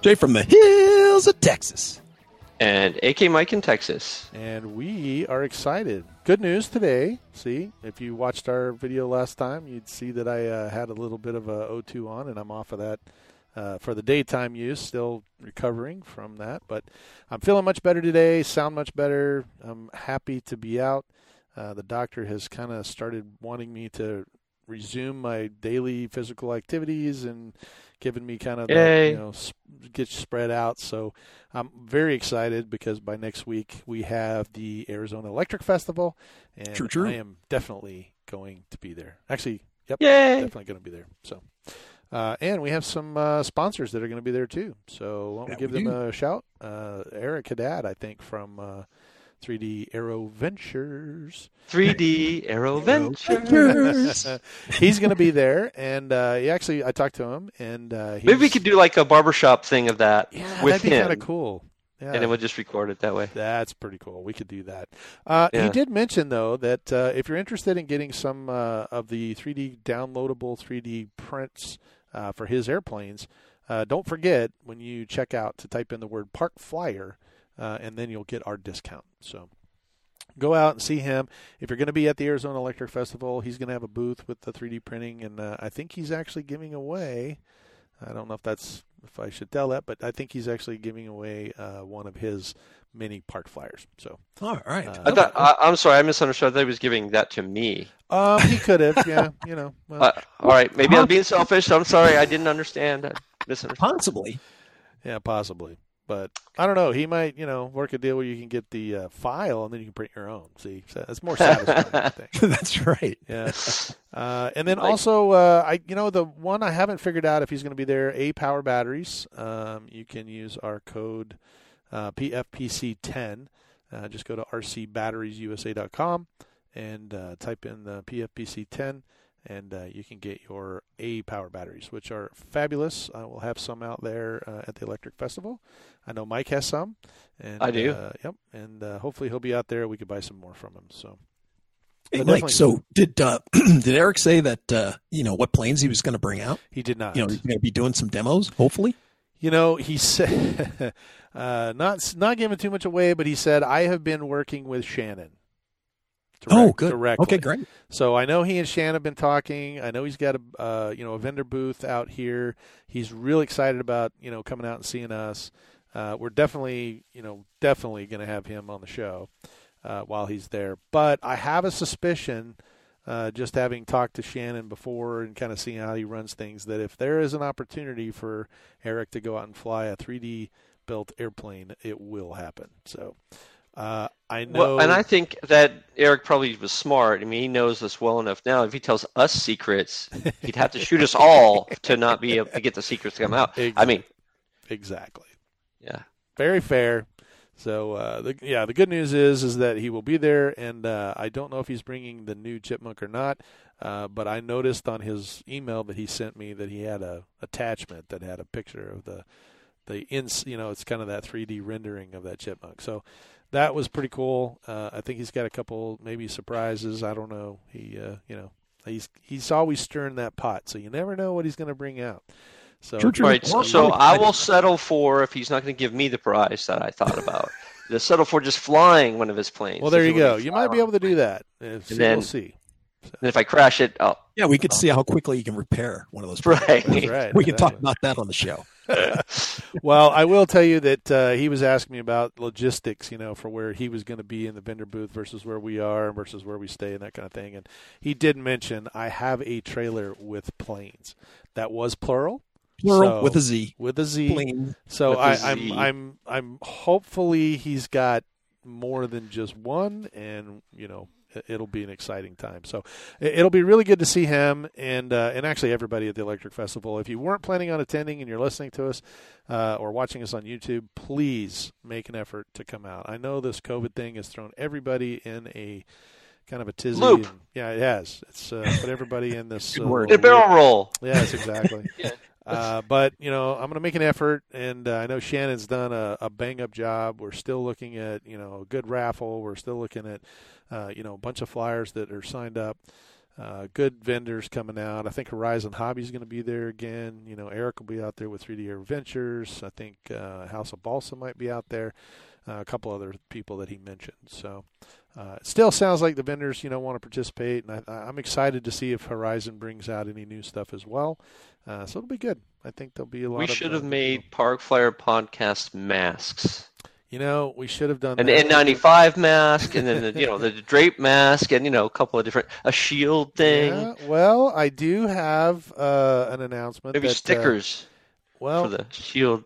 Jay from the hills of Texas. And AK Mike in Texas. And we are excited. Good news today. See, if you watched our video last time, you'd see that I uh, had a little bit of a O2 on, and I'm off of that uh, for the daytime use. Still recovering from that, but I'm feeling much better today. Sound much better. I'm happy to be out. Uh, the doctor has kind of started wanting me to resume my daily physical activities and giving me kind of the, you know get spread out. So I'm very excited because by next week we have the Arizona Electric Festival, and true, true. I am definitely going to be there. Actually, yep, Yay. definitely going to be there. So. Uh, and we have some uh, sponsors that are going to be there too. So why don't we give we them do. a shout? Uh, Eric Haddad, I think, from uh, 3D Aero Ventures. 3D Aero Ventures. he's going to be there, and uh, he actually, I talked to him, and uh, Maybe we could do like a barbershop thing of that yeah, with that'd be kind of cool. Yeah. And then we'll just record it that way. That's pretty cool. We could do that. Uh, He did mention though that uh, if you're interested in getting some uh, of the 3D downloadable 3D prints uh, for his airplanes, uh, don't forget when you check out to type in the word Park Flyer, uh, and then you'll get our discount. So go out and see him. If you're going to be at the Arizona Electric Festival, he's going to have a booth with the 3D printing, and uh, I think he's actually giving away. I don't know if that's if I should tell that, but I think he's actually giving away uh, one of his mini park flyers. So All right. Uh, I thought, I, I'm sorry, I misunderstood. I thought he was giving that to me. um, he could have, yeah, you know. Well, Uh, all right, maybe I'm being selfish. I'm sorry, I didn't understand. I misunderstood. Possibly. yeah, possibly, but I don't know. He might, you know, work a deal where you can get the uh, file and then you can print your own. See, so that's more satisfying. I think. That's right. Yeah. Uh, and then Like- also, uh, I you know the one I haven't figured out if he's going to be there. A Power Batteries. Um, you can use our code uh, PFPC10. Uh, just go to rcbatteriesUSA.com and uh, type in the PFPC10, and uh, you can get your A Power batteries, which are fabulous. I will have some out there uh, at the Electric Festival. I know Mike has some. And, I do. Uh, yep. And uh, hopefully he'll be out there. We could buy some more from him. So. Hey, Mike, so did uh, did Eric say that uh, you know what planes he was going to bring out? He did not. You know, he's going to be doing some demos, hopefully. You know, he said, uh, not not giving too much away, but he said, I have been working with Shannon. Oh, direct- good. Directly. Okay, great. So I know he and Shannon have been talking. I know he's got a uh, you know a vendor booth out here. He's really excited about you know coming out and seeing us. Uh, we're definitely you know definitely going to have him on the show uh, while he's there. But I have a suspicion, uh, just having talked to Shannon before and kind of seeing how he runs things, that if there is an opportunity for Eric to go out and fly a 3D built airplane, it will happen. So. Uh, I know, Well, and I think that Eric probably was smart. I mean, he knows us well enough now. If he tells us secrets, he'd have to shoot us all to not be able to get the secrets to come out. I mean, exactly. yeah. very fair. So uh, the, yeah, the good news is is that he will be there, and uh, I don't know if he's bringing the new chipmunk or not. Uh, but I noticed on his email that he sent me that he had a attachment that had a picture of the the ins. You know, it's kind of that 3D rendering of that chipmunk. So that was pretty cool. Uh, I think he's got a couple maybe surprises. I don't know. He uh, you know he's he's always stirring that pot, so you never know what he's going to bring out. So True, true. Right. So, so I'm I excited. will settle for if he's not going to give me the prize that I thought about. to settle for just flying one of his planes. well, there you go. You might be able to do that. Uh, see, then- we'll see. And if I crash it, oh, Yeah, we could see how quickly you can repair one of those. right. Right. We can talk about that on the show. well, I will tell you that uh, he was asking me about logistics, you know, for where he was going to be in the vendor booth versus where we are versus where we stay and that kind of thing. And he did mention I have a trailer with planes. That was plural. Plural So- with a Z. With a Z. Plane. So With a I, Z. I'm I'm I'm hopefully he's got more than just one, and you know it'll be an exciting time. So it'll be really good to see him and uh, and actually everybody at the Electric Festival. If you weren't planning on attending and you're listening to us uh, or watching us on YouTube, please make an effort to come out. I know this COVID thing has thrown everybody in a kind of a tizzy. Loop. And, yeah, it has. It's uh, put everybody in this Good uh, word. A barrel roll. Yes, exactly. Yeah. Uh, but you know, I'm going to make an effort, and uh, I know Shannon's done a, a bang up job. We're still looking at you know a good raffle. We're still looking at uh, you know a bunch of flyers that are signed up. Uh, good vendors coming out. I think Horizon Hobby is going to be there again. You know, Eric will be out there with 3D Aero Ventures. I think uh, House of Balsa might be out there. Uh, a couple other people that he mentioned. So uh, it still sounds like the vendors, you know, want to participate, and I, I'm excited to see if Horizon brings out any new stuff as well. Uh, so it'll be good. I think there'll be a lot. We should uh, have made Park Flyer podcast masks. You know, we should have done An that. N95 mask, and then the, you know the drape mask, and you know a couple of different a shield thing, Yeah, well, I do have uh, an announcement. maybe that, uh, stickers well, for the shield.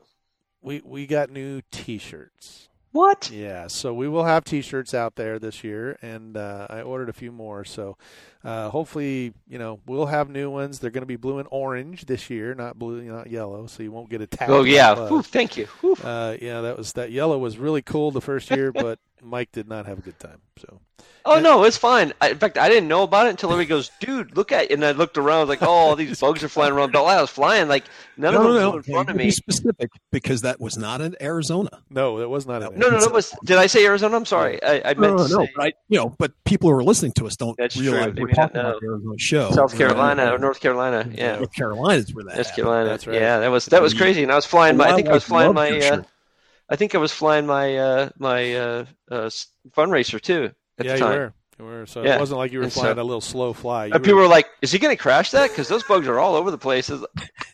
we we got new T-shirts. What? Yeah, so we will have T-shirts out there this year, and uh, I ordered a few more. So uh, hopefully, you know, we'll have new ones. They're going to be blue and orange this year, not blue, not yellow. So you won't get attacked. Oh yeah. bugs. Whew, thank you. Uh, yeah, that was that yellow was really cool the first year, but Mike did not have a good time. So Oh no, it's fine. I, in fact, I didn't know about it until everybody goes, "Dude, look at!" And I looked around, like, "Oh, all these bugs are flying around." But I was flying, like none no, of them no, flew no. in front of me. Be specific because that was not in Arizona. no, that was not. an No, no, no. Was did I say Arizona? I'm sorry. I, I meant No, to no, no. say But I, you know, but people who are listening to us don't That's realize They we're may not talking about Arizona show. South Carolina or North Carolina. Yeah, North Carolina is where that. North. Carolina. That's right. Yeah, that was that was crazy. And I was flying my. I think I was flying my. Uh, loved I think I was flying my uh, my uh, uh, fundraiser too at yeah, the you were. You were. So Yeah. it wasn't like you were And so- flying a little slow fly. You And people were like, "Is he going to crash that?" Because those bugs are all over the place.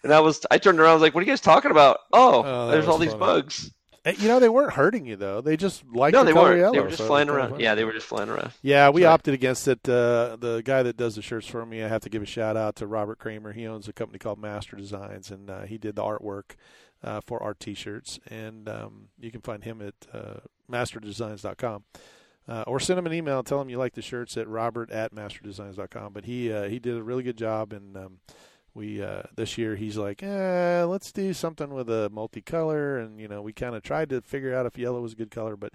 And I was, I turned around, I was like, "What are you guys talking about?" Oh, Oh, there's all these bugs. Eh, You know, they weren't hurting you though. They just liked no, the they color weren't. yellow. they were just so flying around. Yeah, they were just flying around. Yeah, we right. opted against it. Uh, the guy that does the shirts for me, I have to give a shout out to Robert Kramer. He owns a company called Master Designs, and uh, he did the artwork uh, for our T-shirts. And um, you can find him at uh, masterdesigns.com. Uh, or send him an email and tell him you like the shirts at robert at masterdesigns.com. But he uh, he did a really good job, and um, we uh, this year he's like, eh, let's do something with a multicolor, and you know we kind of tried to figure out if yellow was a good color, but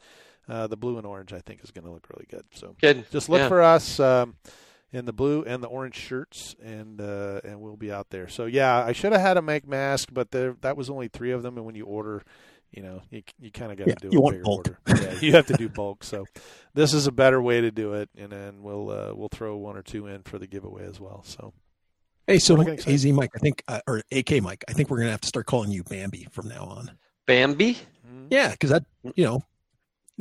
uh, the blue and orange I think is going to look really good. So Good. just look Yeah. for us um, in the blue and the orange shirts, and uh, and we'll be out there. So yeah, I should have had a make mask, but there that was only three of them, and when you order. You know, you you kind of got to Yeah, do you a want bigger bulk. order. Yeah, you have to do bulk. So, this is a better way to do it, and then we'll uh, we'll throw one or two in for the giveaway as well. So, Hey, so Looking. AZ Mike, I think, uh, or AK Mike, I think we're gonna have to start calling you Bambi from now on. Bambi. Yeah, because that, you know,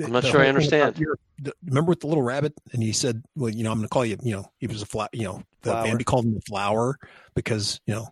I'm not sure I whole thing about understand. your- the- remember with the little rabbit, and he said, "Well, you know, I'm going to call you." You know, he was a flower. You know, the Flower. Bambi called him the flower because you know.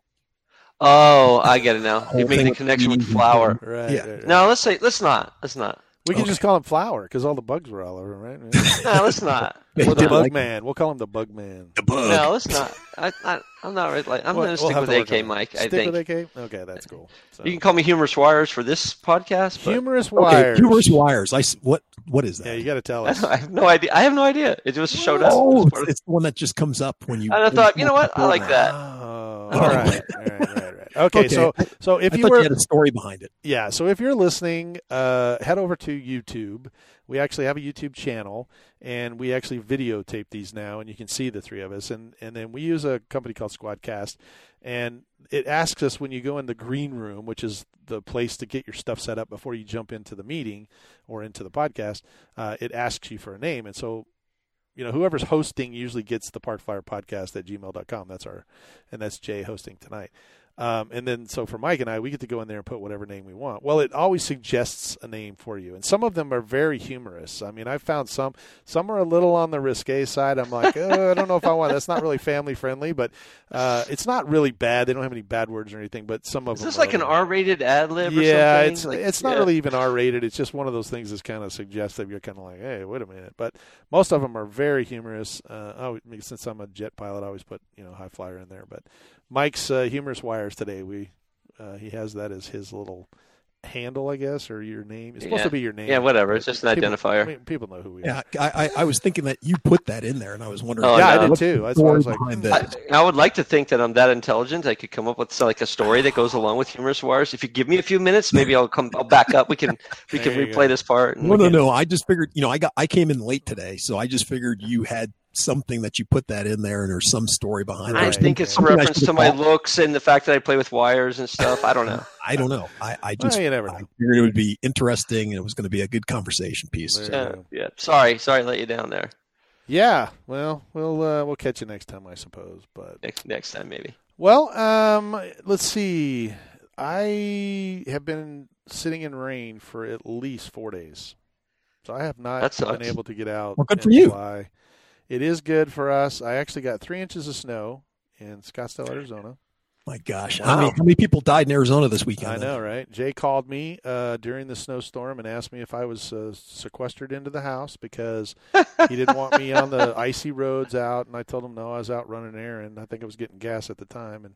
Oh, I get it now. You make thing the connection with bees flower. right. Yeah. right, right. No, let's say let's not. Let's not. We can Okay. just call him Flower because all the bugs were all over, him, right? No, let's not. They Or the Bug like Man. We'll call him the Bug Man. the bug. No, let's not. I, I, I'm not really like. I'm We'll- going to we'll stick with AK on it. Mike. I Stick think with AK. Okay, that's cool. So. you can call me Humorous Wires for this podcast. But Humorous Okay, wires. humorous wires. I s- what what is that? Yeah, you got to tell us. don't- I have no idea. I have no idea. It just showed up. Oh, It's it's, part of- it's the one that just comes up when you. And I thought, you know what? I like that. Oh, Oh. all right, all right, right, right. Okay, Okay. so so if I you were you had a story behind it. yeah, so if you're listening, uh, head over to YouTube. We actually have a YouTube channel, and we actually videotape these now, and you can see the three of us. And and then we use a company called Squadcast, and it asks us when you go in the green room, which is the place to get your stuff set up before you jump into the meeting or into the podcast. Uh, it asks you for a name, and so you know whoever's hosting usually gets the Park Flyer Podcast at gmail.com. That's our, and that's Jay hosting tonight. Um, and then, so for Mike and I, we get to go in there and put whatever name we want. Well, it always suggests a name for you, and some of them are very humorous. I mean, I found some. Some are a little on the risque side. I'm like, oh, I don't know if I want. That's not really family friendly, but uh, it's not really bad. They don't have any bad words or anything, but some of Is them. this like an R-rated ad lib or yeah, something? it's Like, it's not yeah. really even R rated. It's just one of those things that's kind of suggestive. You're kind of like, hey, wait a minute. But most of them are very humorous. Uh, oh, since I'm a jet pilot, I always put you know high flyer in there. But Mike's uh, humorous wires today. We uh, he has that as his little handle, I guess, or your name. It's Yeah. supposed to be your name. Yeah, whatever. It's just an people- identifier. I mean, people know who we Yeah, are. I, I, I was thinking that you put that in there, and I was wondering. Oh, yeah, I did too. the That's why I was like, behind. I, I would like to think that I'm that intelligent. I could come up with like a story that goes along with humorous wires. If you give me a few minutes, maybe I'll come. I'll back up. We can we can replay go. this part. No, no, can- no. I just figured, you know, I got, I came in late today, so I just figured you had something that you put that in there, and there's some story behind it. I it. Right. think it's a reference to my caught. looks and the fact that I play with wires and stuff. I don't know. I don't know. I, I just Well, you never I figured it would be interesting, and it was going to be a good conversation piece. There Yeah, you yeah. Sorry, sorry, I let you down there. Yeah. Well, we'll uh, we'll catch you next time, I suppose. But Next next time maybe. well, um, let's see. I have been sitting in rain for at least four days, so I have not been able to get out. Well, good for you. Fly. It is good for us. I actually got three inches of snow in Scottsdale, Arizona. My gosh, Wow. how, many, how many people died in Arizona this weekend? I then? know, right? Jay called me uh, during the snowstorm and asked me if I was uh, sequestered into the house because he didn't want me on the icy roads out. And I told him no, I was out running an errand. I think I was getting gas at the time and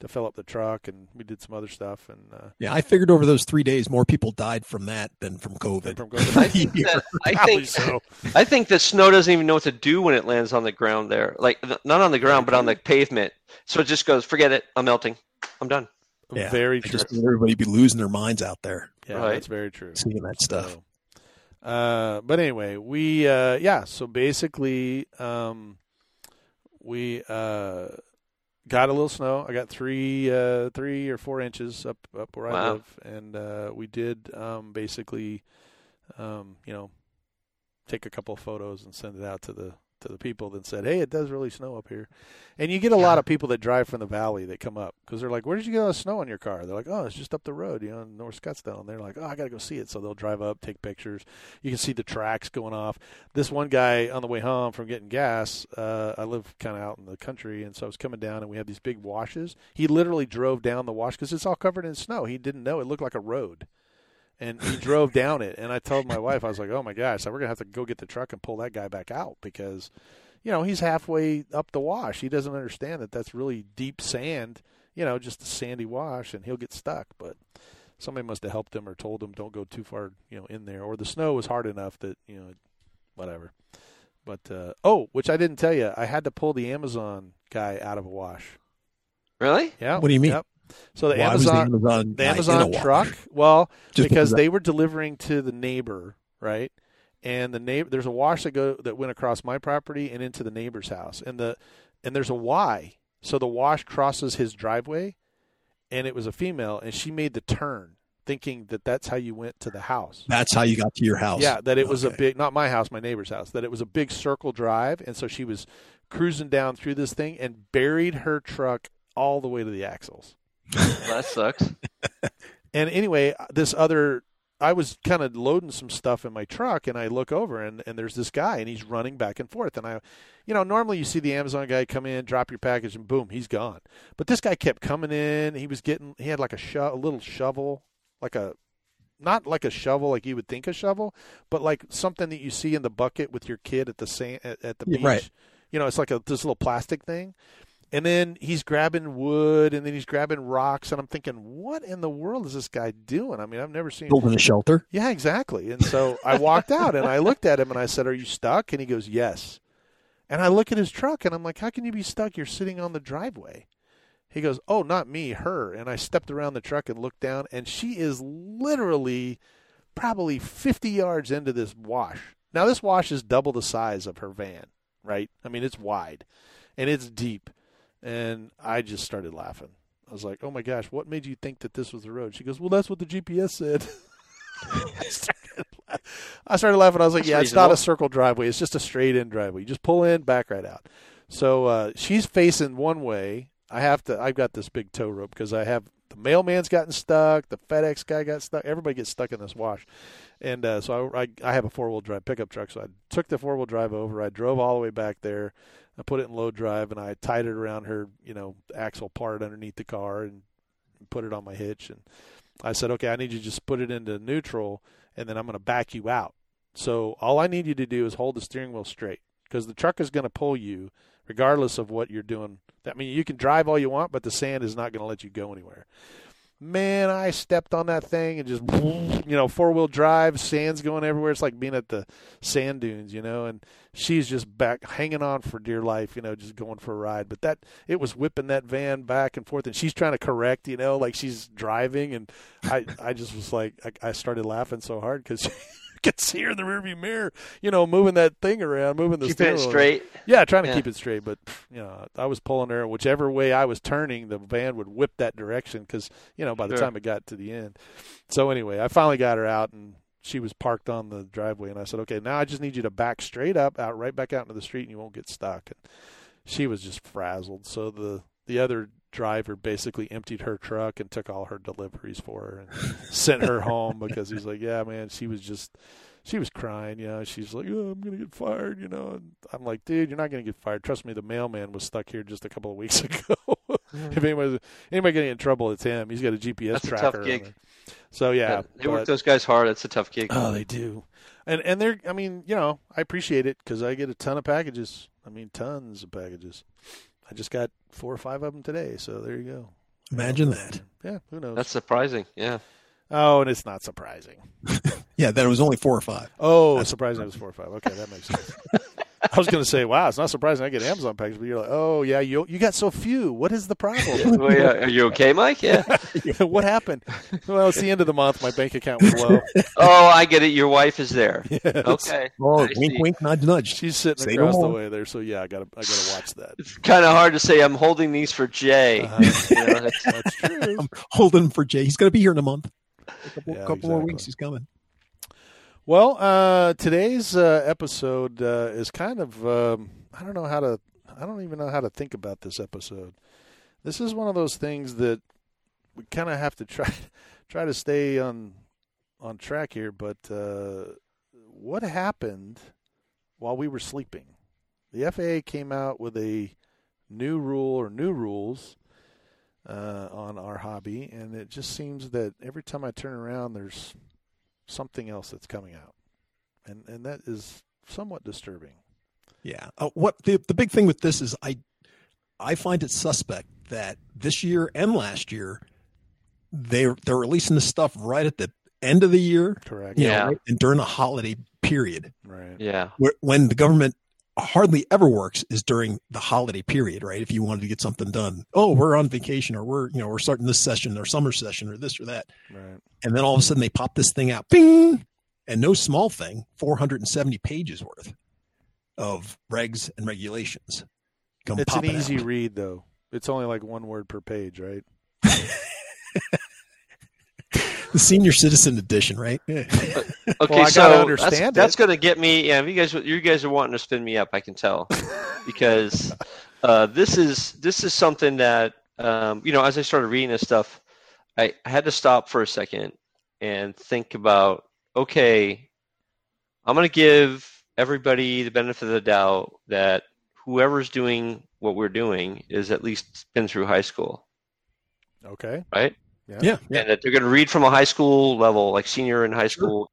to fill up the truck, and we did some other stuff. And uh, Yeah, I figured over those three days, more people died from that than from COVID. from I think that, I think so. I think that snow doesn't even know what to do when it lands on the ground there. Like not on the ground, but on the pavement. So it just goes, forget it. I'm melting. I'm done. Yeah, very true. just everybody be losing their minds out there yeah, Right. that's very true. seeing that stuff. So, uh, but anyway, we uh, yeah. So basically, um, we uh, got a little snow. I got three, uh, three or four inches up up where I live, and uh, we did um, basically, um, you know, take a couple of photos and send it out to the to the people that said, "Hey, it does really snow up here." And you get a lot of people that drive from the valley that come up because they're like, "Where did you get all the snow on your car?" They're like, "Oh, it's just up the road, you know, in North Scottsdale." And they're like, "Oh, I got to go see it." So they'll drive up, take pictures. You can see the tracks going off. This one guy on the way home from getting gas, uh, I live kind of out in the country, and so I was coming down, and we have these big washes. He literally drove down the wash because it's all covered in snow. He didn't know it looked like a road. And he drove down it, and I told my wife, I was like, "Oh my gosh, so we're gonna have to go get the truck and pull that guy back out because you know, he's halfway up the wash. He doesn't understand that that's really deep sand, you know, just a sandy wash, and he'll get stuck. But somebody must have helped him or told him don't go too far, you know, in there. Or the snow was hard enough that you know, whatever. But uh, oh, which I didn't tell you, I had to pull the Amazon guy out of a wash. Really? Yeah. What do you mean? Yep. So the Why Amazon, the Amazon, the guy in a Amazon truck. Well, Just because they were delivering to the neighbor, right? And the neighbor, there's a wash that go that went across my property and into the neighbor's house, and the and there's a Y, so the wash crosses his driveway, and it was a female, and she made the turn, thinking that that's how you went to the house. that's how you got to your house. Yeah, that it was a big, not my house, my neighbor's house, that it was a big circle drive. And so she was cruising down through this thing and buried her truck all the way to the axles. Well, that sucks. And anyway, this other, I was kind of loading some stuff in my truck and I look over and, and there's this guy and he's running back and forth. And I, you know, normally you see the Amazon guy come in, drop your package, and boom, he's gone. But this guy kept coming in. He was getting, he had like a, sho- a little shovel, like a, not like a shovel like you would think a shovel, but like something that you see in the bucket with your kid at the sand, at, at the beach. right. You know, it's like a this little plastic thing. And then he's grabbing wood and then he's grabbing rocks and I'm thinking, what in the world is this guy doing? I mean, I've never seen building a shelter. yeah, exactly. And so I walked out and I looked at him and I said, Are you stuck? And he goes, Yes. And I look at his truck and I'm like, How can you be stuck? You're sitting on the driveway. He goes, Oh, not me, her. And I stepped around the truck and looked down and she is literally probably 50 yards into this wash. Now, this wash is double the size of her van, right? I mean, it's wide and it's deep. And I just started laughing. I was like, "Oh my gosh, what made you think that this was the road?" She goes, "Well, that's what the GPS said." I started, I started laughing. I was like, That's "Yeah, it's not a circle driveway. It's just a straight in driveway. You just pull in, back right out." So uh, she's facing one way. I have to. I've got this big tow rope because I have the mailman's gotten stuck. The FedEx guy got stuck. Everybody gets stuck in this wash. And uh, so I, I, I have a four wheel drive pickup truck. So I took the four wheel drive over. I drove all the way back there. I put it in low drive and I tied it around her, you know, axle part underneath the car and put it on my hitch. And I said, okay, I need you to just put it into neutral and then I'm going to back you out. So all I need you to do is hold the steering wheel straight because the truck is going to pull you regardless of what you're doing. I mean, you can drive all you want, but the sand is not going to let you go anywhere. man, I stepped on that thing and just, you know, four wheel drive, sand's going everywhere. It's like being at the sand dunes, you know, and she's just back hanging on for dear life, you know, just going for a ride. But that, it was whipping that van back and forth and she's trying to correct, you know, like she's driving. And I, I just was like, I, I started laughing so hard because could see her in the rearview mirror, you know, moving that thing around, moving the keeping it straight. Yeah, trying to yeah. keep it straight. But you know, I was pulling her, whichever way I was turning, the van would whip that direction because you know by the sure. time it got to the end. So anyway, I finally got her out and. She was parked on the driveway, and I said, "Okay, now I just need you to back straight up, out right back out into the street, and you won't get stuck." And she was just frazzled. So the the other driver basically emptied her truck and took all her deliveries for her and sent her home because he's like, yeah, man, she was just, she was crying, you know, she's like, oh, I'm going to get fired, you know, and I'm like, dude, you're not going to get fired. Trust me, the mailman was stuck here just a couple of weeks ago. mm-hmm. if anybody, anybody getting in trouble, it's him. He's got a GPS That's tracker. A tough gig. So yeah, yeah they but, work those guys hard. It's a tough gig. Oh, they do. And and they're, I mean, you know, I appreciate it because I get a ton of packages. I mean, tons of packages. I just got four or five of them today. So there you go. Imagine um, that. Yeah, who knows? That's surprising. Yeah. Oh, and it's not surprising. yeah, that it was only four or five. Oh, That's surprising it was four or five. Okay, that makes sense. I was going to say, wow, it's not surprising I get Amazon packages, but you're like, oh yeah, you you got so few. What is the problem? well, yeah. Are you okay, Mike? Yeah. what happened? Well, it's the end of the month. My bank account was low. oh, I get it. Your wife is there. Yes. Okay. Oh, wink, wink, nudge, nudge. She's sitting say across no the way there, so yeah, I got to I got to watch that. It's kind of hard to say. I'm holding these for Jay. Uh-huh. You know, that's, that's, true. I'm holding for Jay. He's going to be here in a month. A couple, yeah, couple exactly. more weeks. He's coming. Well, uh, today's uh, episode uh, is kind of um, I don't know how to I don't even know how to think about this episode. This is one of those things that we kind of have to try try to stay on on track here. But uh, what happened while we were sleeping? The FAA came out with a new rule or new rules uh, on our hobby, and it just seems that every time I turn around, there's something else that's coming out, and and that is somewhat disturbing. Yeah. Uh, what the the big thing with this is I I find it suspect that this year and last year they they're releasing the stuff right at the end of the year. Correct. Yeah. Know, and during the holiday period. Right. Yeah. When the government hardly ever works is during the holiday period, right? If you wanted to get something done, oh, we're on vacation or we're, you know, we're starting this session or summer session or this or that. Right. And then all of a sudden they pop this thing out, bing, and no small thing, 470 pages worth of regs and regulations. Come it's an easy out. read though. It's only like one word per page, right? the senior citizen edition, right? okay, well, so that's, that's going to get me. Yeah, you guys, you guys are wanting to spin me up. I can tell because uh, this is this is something that um, you know. As I started reading this stuff, I, I had to stop for a second and think about. Okay, I'm going to give everybody the benefit of the doubt that whoever's doing what we're doing is at least been through high school. Okay. Right. Yeah. yeah. And that they're going to read from a high school level, like senior in high school.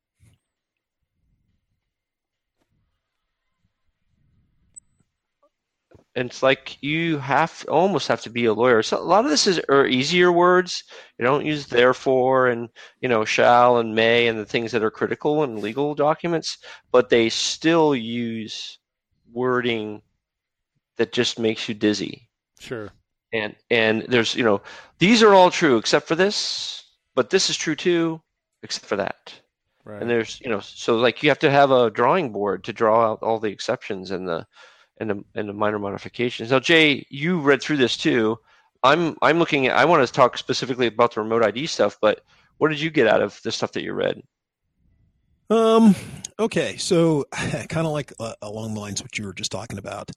And it's like you have almost have to be a lawyer. So a lot of this is are easier words. You don't use therefore and you know shall and may and the things that are critical in legal documents, but they still use wording that just makes you dizzy. Sure and and there's you know these are all true except for this but this is true too except for that. Right. and there's you know so like you have to have a drawing board to draw out all the exceptions and the and the and the minor modifications. Now jay you read through this too. I'm i'm looking at i want to talk specifically about the remote id stuff but what did you get out of the stuff that you read? Um okay so kind of like uh, along the lines what you were just talking about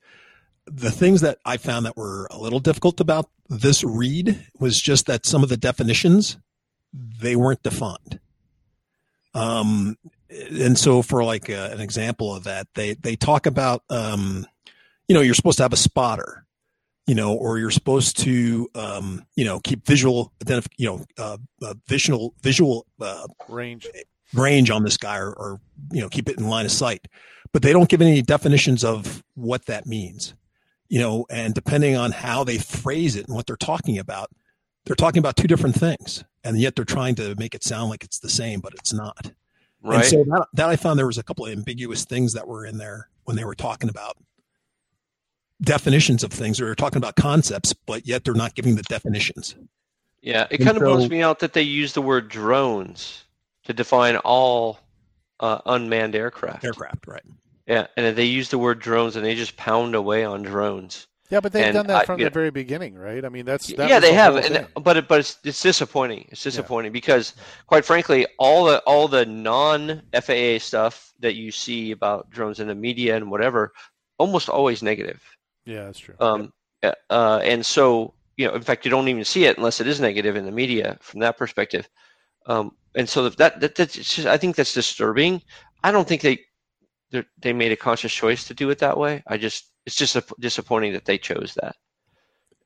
the things that I found that were a little difficult about this read was just that some of the definitions they weren't defined. Um, and so for like a, an example of that, they they talk about um, you know you're supposed to have a spotter, you know, or you're supposed to um, you know keep visual identif- you know uh, uh, visual visual uh, range. range on this guy or, or you know keep it in line of sight, but they don't give any definitions of what that means you know, and depending on how they phrase it and what they're talking about, they're talking about two different things. and yet they're trying to make it sound like it's the same, but it's not. Right. And so that, that I found there was a couple of ambiguous things that were in there when they were talking about definitions of things. They were talking about concepts, but yet they're not giving the definitions. Yeah, it kind of blows me out that they use the word drones to define all uh, unmanned aircraft. Aircraft, right? Yeah, and they use the word drones and they just pound away on drones. Yeah, but they've and done that from I, the know, very beginning, right? I mean, that's that yeah, they the have, and, but it, but it's, it's disappointing. It's disappointing yeah. because, quite frankly, all the all the non FAA stuff that you see about drones in the media and whatever, almost always negative. Yeah, that's true. Um, uh, and so you know, in fact, you don't even see it unless it is negative in the media from that perspective. Um, and so that, that that's just, I think that's disturbing. I don't think they they made a conscious choice to do it that way. I just it's just a, disappointing that they chose that.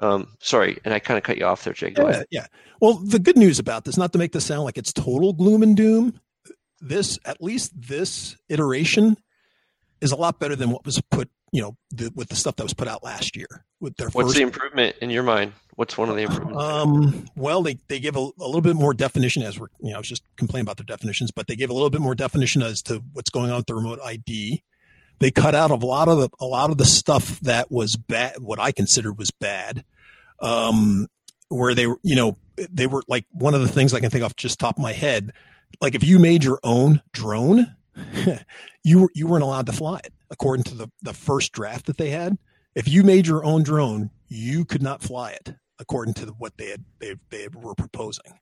Um, sorry, and I kind of cut you off there, Jake. Go yeah, yeah. Well, the good news about this, not to make this sound like it's total gloom and doom, this at least this iteration is a lot better than what was put you know, the, with the stuff that was put out last year with their. What's the improvement in your mind? What's one of the improvements? Um, well, they they give a, a, little bit more definition as we're, you know, I was just complaining about their definitions, but they gave a little bit more definition as to what's going on with the remote ID. They cut out a lot of the a lot of the stuff that was bad, what I considered was bad. Um, where they were, you know, they were like one of the things I can think off just top of my head. Like if you made your own drone, you you weren't allowed to fly it according to the, the first draft that they had. If you made your own drone, you could not fly it according to what they had they, they were proposing.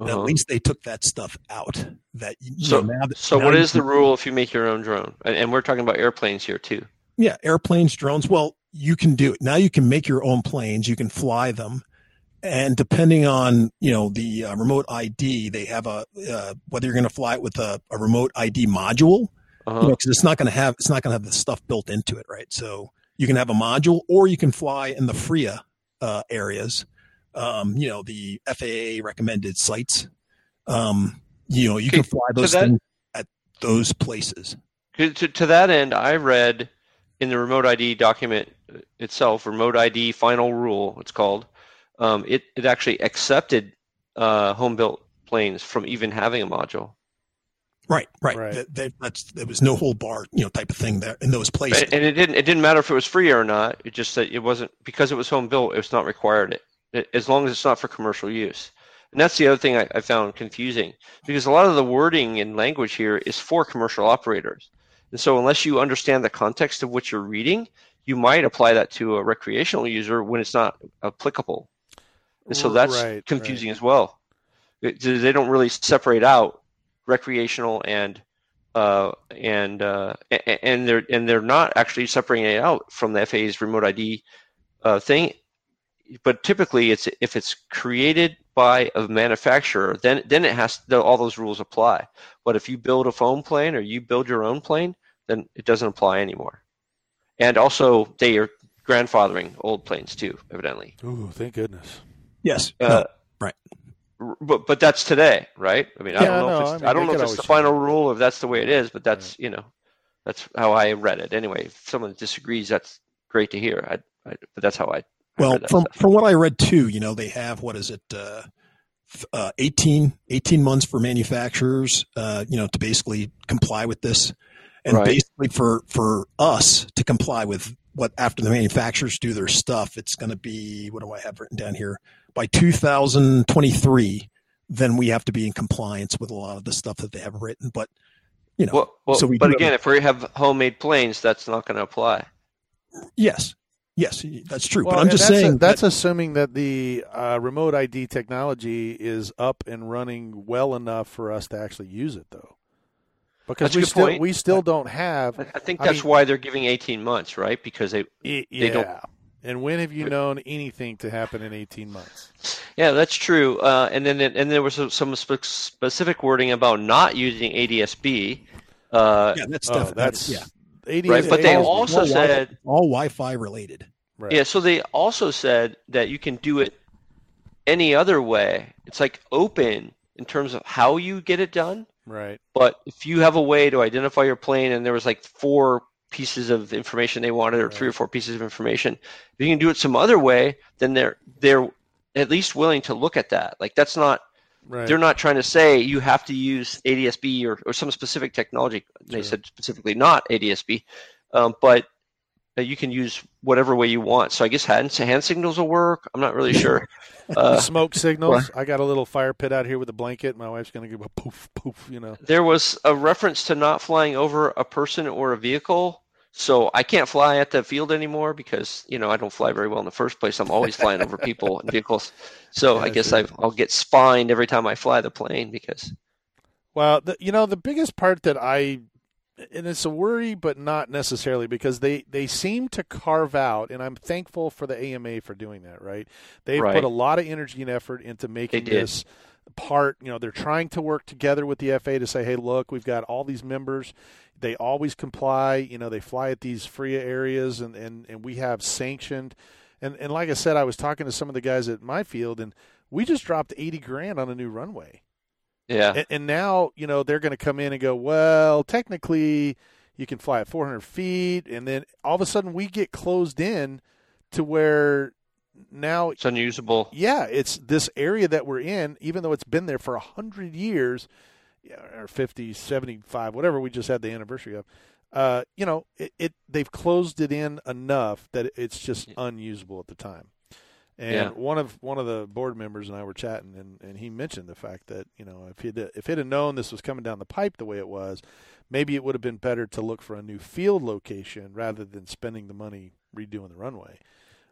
Uh-huh. At least they took that stuff out. That so know, that, so what is the rule if you make your own drone? And, and we're talking about airplanes here too. Yeah, airplanes, drones. Well, you can do it now. You can make your own planes. You can fly them, and depending on you know the uh, remote ID, they have a uh, whether you're going to fly it with a, a remote ID module uh-huh. you know, because it's not going to have it's not going to have the stuff built into it, right? So you can have a module, or you can fly in the FRIA uh, areas. Um, you know, the FAA recommended sites. Um, you know, you can fly those that, things at those places. To, to that end, I read in the remote ID document itself, remote ID final rule, it's called. Um, it it actually accepted uh, home built planes from even having a module. Right, right. right. That, that, that's there was no whole bar, you know, type of thing there in those places. And it didn't it didn't matter if it was free or not. It just that it wasn't because it was home built. It was not required it, it as long as it's not for commercial use. And that's the other thing I, I found confusing because a lot of the wording and language here is for commercial operators. And so unless you understand the context of what you're reading, you might apply that to a recreational user when it's not applicable. And so that's right, confusing right. as well. It, they don't really separate out recreational and uh, and uh, and they're and they're not actually separating it out from the FAA's remote ID uh, thing. But typically, it's if it's created by a manufacturer, then then it has all those rules apply. But if you build a foam plane or you build your own plane, then it doesn't apply anymore. And also, they are grandfathering old planes too, evidently. Ooh, thank goodness. Yes. Uh, no, right but but that's today, right? I mean, I don't know no, if it's, I, mean, I don't know if it's the final rule or if that's the way it is, but that's right. you know, that's how I read it. Anyway, if someone disagrees, that's great to hear. I, I but that's how I. well, from stuff. from what I read too, you know, they have what is it, uh, uh, 18, 18 months for manufacturers, uh, you know, to basically comply with this, and right. basically for for us to comply with what after the manufacturers do their stuff, it's going to be what do I have written down here? By 2023, then we have to be in compliance with a lot of the stuff that they have written. But you know, well, well, so we. But again, have, if we have homemade planes, that's not going to apply. Yes, yes, that's true. Well, but I'm just saying a, that's that, assuming that the uh, remote ID technology is up and running well enough for us to actually use it, though. Because we still point. we still don't have. I think that's I mean, why they're giving 18 months, right? Because they yeah. they don't and when have you known anything to happen in 18 months? Yeah, that's true. Uh, and then and there was some specific wording about not using ADSB. Uh, yeah, that's oh, that's yeah. ADS, right. But they also all said Wi- all Wi-Fi related. Right. Yeah, so they also said that you can do it any other way. It's like open in terms of how you get it done. Right. But if you have a way to identify your plane, and there was like four pieces of information they wanted, or three or four pieces of information. If you can do it some other way, then they're they're at least willing to look at that. Like that's not right. they're not trying to say you have to use ADSB or, or some specific technology. They said specifically not ADSB, um, but you can use whatever way you want. So I guess hand, hand signals will work. I'm not really sure. Uh, Smoke signals. I got a little fire pit out here with a blanket. My wife's going to give a poof, poof, you know. There was a reference to not flying over a person or a vehicle. So I can't fly at the field anymore because, you know, I don't fly very well in the first place. I'm always flying over people and vehicles. So yeah, I guess i will get spined every time I fly the plane because. Well, the, you know, the biggest part that I and it's a worry, but not necessarily because they they seem to carve out, and I'm thankful for the AMA for doing that. Right, they've right. put a lot of energy and effort into making this part. You know, they're trying to work together with the FAA to say, hey, look, we've got all these members. They always comply. You know, they fly at these free areas, and and and we have sanctioned. And and like I said, I was talking to some of the guys at my field, and we just dropped eighty grand on a new runway. Yeah. And, and now, you know, they're going to come in and go, well, technically you can fly at 400 feet. And then all of a sudden we get closed in to where now it's unusable. Yeah. It's this area that we're in, even though it's been there for 100 years or 50, 75, whatever we just had the anniversary of. Uh, you know, it, it they've closed it in enough that it's just unusable at the time. And yeah. one of one of the board members and I were chatting, and, and he mentioned the fact that you know if he'd if he'd have known this was coming down the pipe the way it was, maybe it would have been better to look for a new field location rather than spending the money redoing the runway.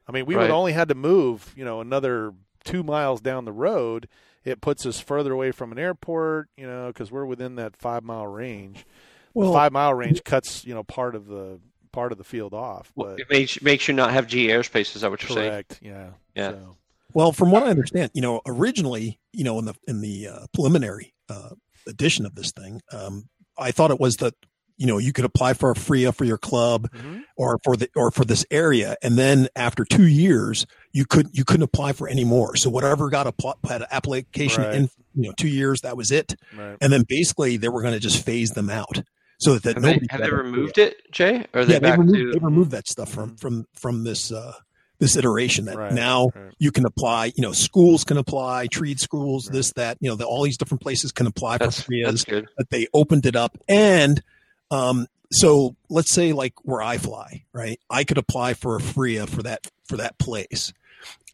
I mean, we right. would only had to move you know another two miles down the road. It puts us further away from an airport, you know, because we're within that five mile range. Well, the five mile range cuts you know part of the part of the field off. But well, it makes makes you not have G airspace. Is that what you're correct, saying? Yeah. Yeah. So. Well, from what I understand, you know, originally, you know, in the in the uh, preliminary uh, edition of this thing, um, I thought it was that you know you could apply for a FRIA for your club mm-hmm. or for the or for this area, and then after two years, you could you couldn't apply for any more. So whatever got a had an application right. in you know two years, that was it, right. and then basically they were going to just phase them out so that, that have nobody they, have they removed it, Jay? Or yeah, they removed, to... they removed that stuff from from from this uh, this iteration that right, now right. you can apply. You know, schools can apply, trade schools, right. this that. You know, the, all these different places can apply that's, for FRIAs. That's. But they opened it up, and um, so let's say like where I fly, right? I could apply for a FRIA for that for that place,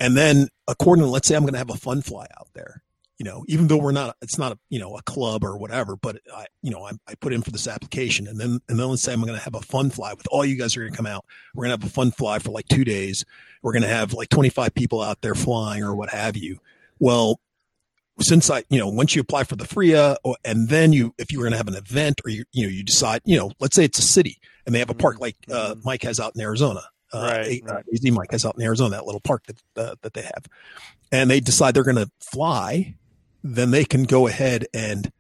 and then according, let's say I'm going to have a fun fly out there you know, even though we're not, it's not a, you know, a club or whatever, but I, you know, I, I put in for this application and then, and then let's say I'm going to have a fun fly with all you guys are going to come out. We're going to have a fun fly for like two days. We're going to have like 25 people out there flying or what have you. Well, since I, you know, once you apply for the FRIA or, and then you, if you were going to have an event or you, you know, you decide, you know, let's say it's a city and they have a park like, uh, mm-hmm. Mike has out in Arizona. Uh, right, right. AZ Mike has out in Arizona, that little park that, uh, that they have. And they decide they're going to fly then they can go ahead and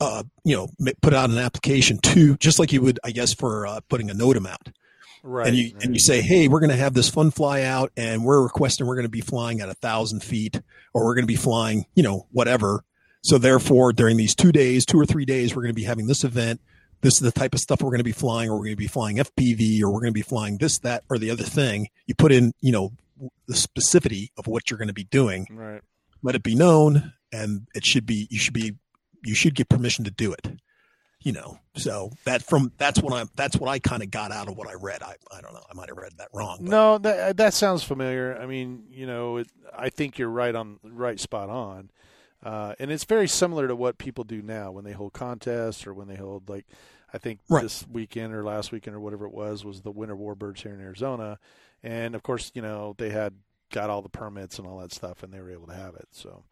uh, you know put out an application to just like you would I guess for uh, putting a NOTAM out. Right. And you right. and you say, hey, we're going to have this fun fly out, and we're requesting we're going to be flying at a thousand feet, or we're going to be flying, you know, whatever. So therefore, during these two days, two or three days, we're going to be having this event. This is the type of stuff we're going to be flying, or we're going to be flying FPV, or we're going to be flying this, that, or the other thing. You put in, you know, the specificity of what you're going to be doing. Right. Let it be known, and it should be you should be you should get permission to do it you know? So that from that's what i that's what i kind of got out of what i read. I i don't know i might have read that wrong but. no that that sounds familiar. I mean you know it, i think you're right on right spot on. Uh, and it's very similar to what people do now when they hold contests or when they hold like i think right. this weekend or last weekend or whatever it was was the winter warbirds here in arizona. And of course you know they had got all the permits and all that stuff and they were able to have it so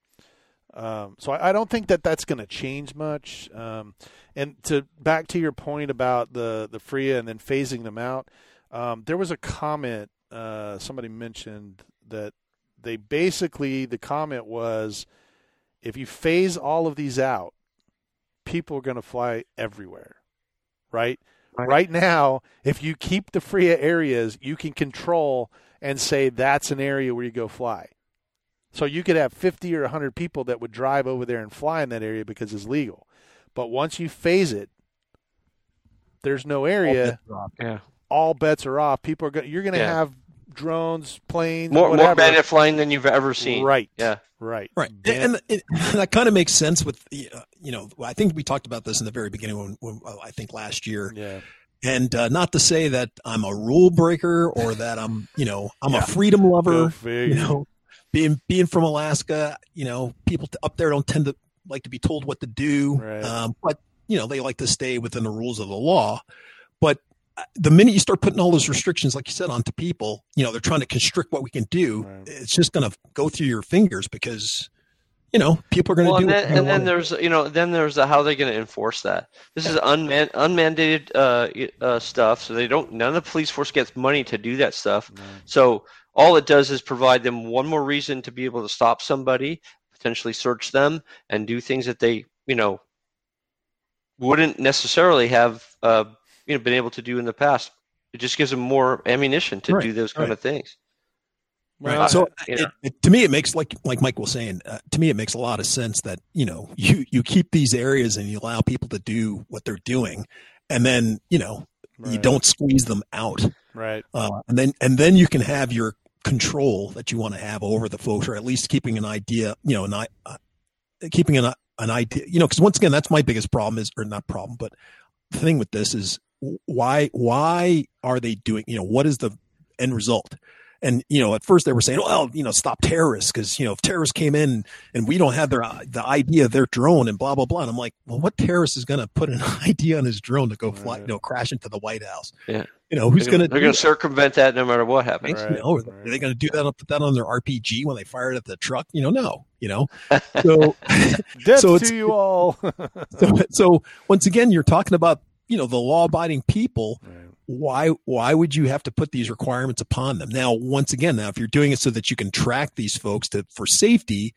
um, so I, I, don't think that that's going to change much. Um, and to back to your point about the the FRIA and then phasing them out, um, there was a comment uh, somebody mentioned that they basically the comment was if you phase all of these out, people are going to fly everywhere, right? right? Right now, if you keep the FRIA areas, you can control and say that's an area where you go fly. So you could have 50 or 100 people that would drive over there and fly in that area because it's legal. But once you phase it, there's no area. All yeah. All bets are off. People are going. You're going to yeah. have drones, planes, more whatever. more bandit flying than you've ever seen. Right. Yeah. Right. Right. And, and, and that kind of makes sense with uh, you know I think we talked about this in the very beginning when, when uh, I think last year. Yeah. And uh, not to say that I'm a rule breaker or that I'm you know I'm yeah. a freedom lover. You know, being being from Alaska, you know, people up there don't tend to like to be told what to do, right. um, but you know they like to stay within the rules of the law. But uh, the minute you start putting all those restrictions, like you said, onto people, you know they're trying to constrict what we can do. Right. It's just going to go through your fingers because you know people are going to well, do. And then, and then there's you know then there's the, how they're going to enforce that. This is unman, unmandated uh, uh, stuff, so they don't. None of the police force gets money to do that stuff. So all it does is provide them one more reason to be able to stop somebody, potentially search them, and do things that they you know wouldn't necessarily have uh, you know been able to do in the past. It just gives them more ammunition to right, do those kind right. of things. Right. so it, it, to me, it makes like like Mike was saying. Uh, to me, it makes a lot of sense that you know you you keep these areas and you allow people to do what they're doing, and then you know right. you don't squeeze them out. Right. Uh, and then and then you can have your control that you want to have over the folks, or at least keeping an idea. You know, an uh, keeping an an idea. You know, because once again, that's my biggest problem is or not problem, but the thing with this is why why are they doing? You know, what is the end result? And you know, at first they were saying, "Well, you know, stop terrorists," because you know, if terrorists came in and we don't have their uh, the idea of their drone and blah blah blah. And I'm like, well, what terrorist is going to put an idea on his drone to go fly, you know, crash into the White House? Yeah, you know, who's going to? They're going to circumvent that no matter what happens. Right. You know, are they going to do that? Put that on their RPG when they fire it at the truck? You know, no. You know, so death so to you all. so, so once again, you're talking about you know the law-abiding people. Right why why would you have to put these requirements upon them? Now once again now if you're doing it so that you can track these folks to for safety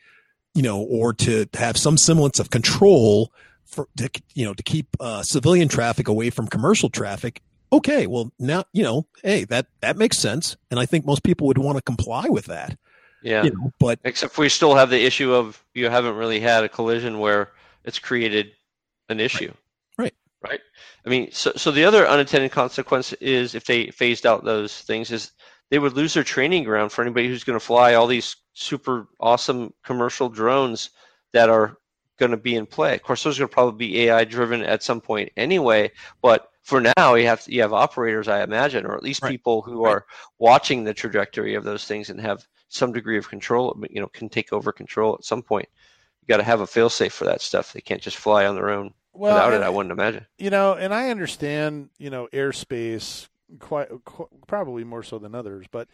you know or to have some semblance of control for to, you know to keep uh, civilian traffic away from commercial traffic okay well now you know hey that that makes sense. And i think most people would want to comply with that. Yeah. You know, but except we still have the issue of you haven't really had a collision where it's created an issue. Right right I mean, so so the other unintended consequence is if they phased out those things is they would lose their training ground for anybody who's going to fly all these super awesome commercial drones that are going to be in play. Of course, those are going to probably be AI driven at some point anyway. But for now, you have you have operators, I imagine, or at least right. people who right. are watching the trajectory of those things and have some degree of control. You know, can take over control at some point. You got to have a failsafe for that stuff. They can't just fly on their own well, without and, it, I wouldn't imagine. You know, and I understand, you know, airspace quite, quite, probably more so than others, but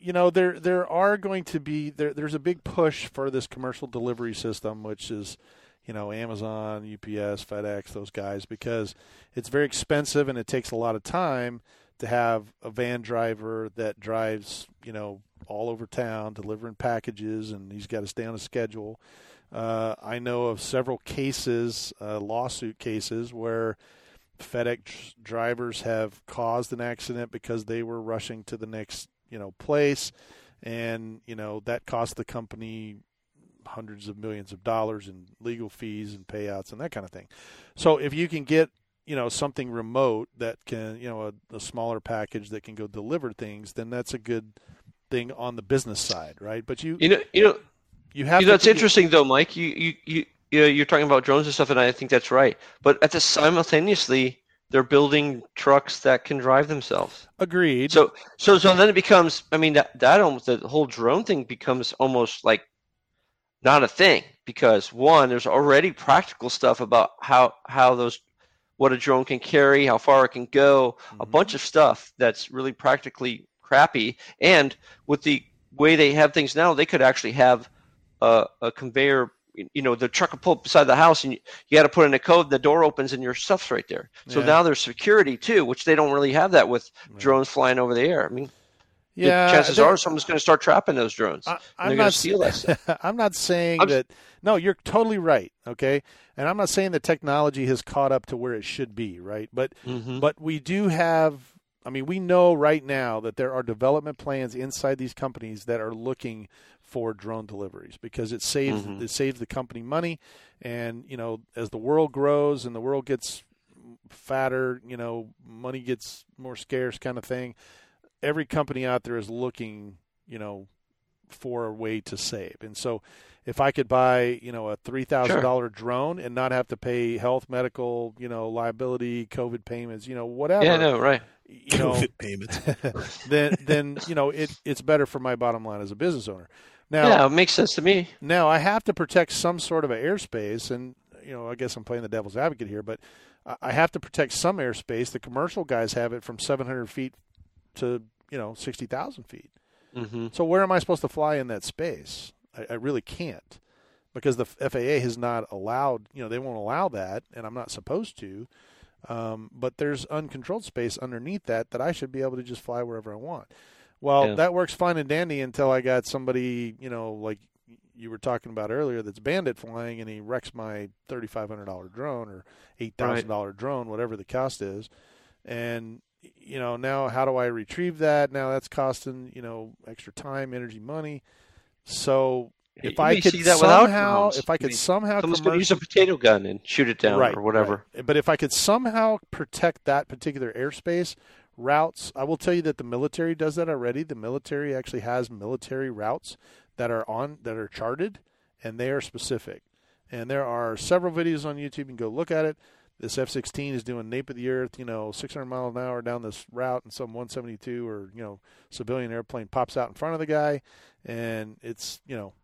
you know, there there are going to be there there's a big push for this commercial delivery system, which is you know Amazon, UPS, FedEx, those guys, because it's very expensive and it takes a lot of time to have a van driver that drives you know all over town delivering packages, and he's got to stay on a schedule. Uh, I know of several cases, uh, lawsuit cases, where FedEx drivers have caused an accident because they were rushing to the next, you know, place, and you know that cost the company hundreds of millions of dollars in legal fees and payouts and that kind of thing. So if you can get you know something remote that can you know a, a smaller package that can go deliver things, then that's a good thing on the business side, right? But you you know you know you have. You know, that's interesting though, Mike. You you you you're talking about drones and stuff, and I think that's right. But at the simultaneously, they're building trucks that can drive themselves. Agreed. So so so then it becomes. I mean, that that almost the whole drone thing becomes almost like not a thing because one, there's already practical stuff about how how those what a drone can carry, how far it can go, mm-hmm. a bunch of stuff that's really practically crappy. And with the way they have things now, they could actually have a, a conveyor you know the truck will pull up beside the house and you, you got to put in a code the door opens and your stuff's right there so yeah. now there's security too which they don't really have that with right. drones flying over the air i mean yeah chances are someone's going to start trapping those drones I, am not steal that i'm not saying I'm, that no you're totally right okay and i'm not saying the technology has caught up to where it should be right but mm-hmm. but we do have I mean, we know right now that there are development plans inside these companies that are looking for drone deliveries because it saves mm-hmm. it saves the company money, and you know as the world grows and the world gets fatter, you know money gets more scarce, kind of thing. every company out there is looking, you know, for a way to save. And so if I could buy, you know, a three thousand sure. dollar drone and not have to pay health, medical, you know, liability, COVID payments, you know, whatever. Yeah, no, right. You know, COVID payments. then, then you know, it it's better for my bottom line as a business owner. Now, yeah, it makes sense to me. Now I have to protect some sort of airspace, and you know, I guess I'm playing the devil's advocate here, but I have to protect some airspace. The commercial guys have it from 700 feet to you know 60,000 feet. Mm-hmm. So where am I supposed to fly in that space? I, I really can't because the FAA has not allowed. You know, they won't allow that, and I'm not supposed to. Um, but there's uncontrolled space underneath that that I should be able to just fly wherever I want. Well, yeah. that works fine and dandy until I got somebody, you know, like you were talking about earlier, that's bandit flying, and he wrecks my thirty-five hundred dollar drone or eight thousand dollar right. drone, whatever the cost is, and you know now how do I retrieve that? Now that's costing you know extra time, energy, money. So if you I could somehow, if I could somehow, someone's going to use a potato gun and shoot it down right, or whatever. Right. But if I could somehow protect that particular airspace routes, I will tell you that the military does that already. The military actually has military routes that are on that are charted, and they are specific. And there are several videos on YouTube. You can go look at it. This F-16 is doing nape of the earth, you know, 600 miles an hour down this route, and some 172 or you know civilian airplane pops out in front of the guy, and it's you know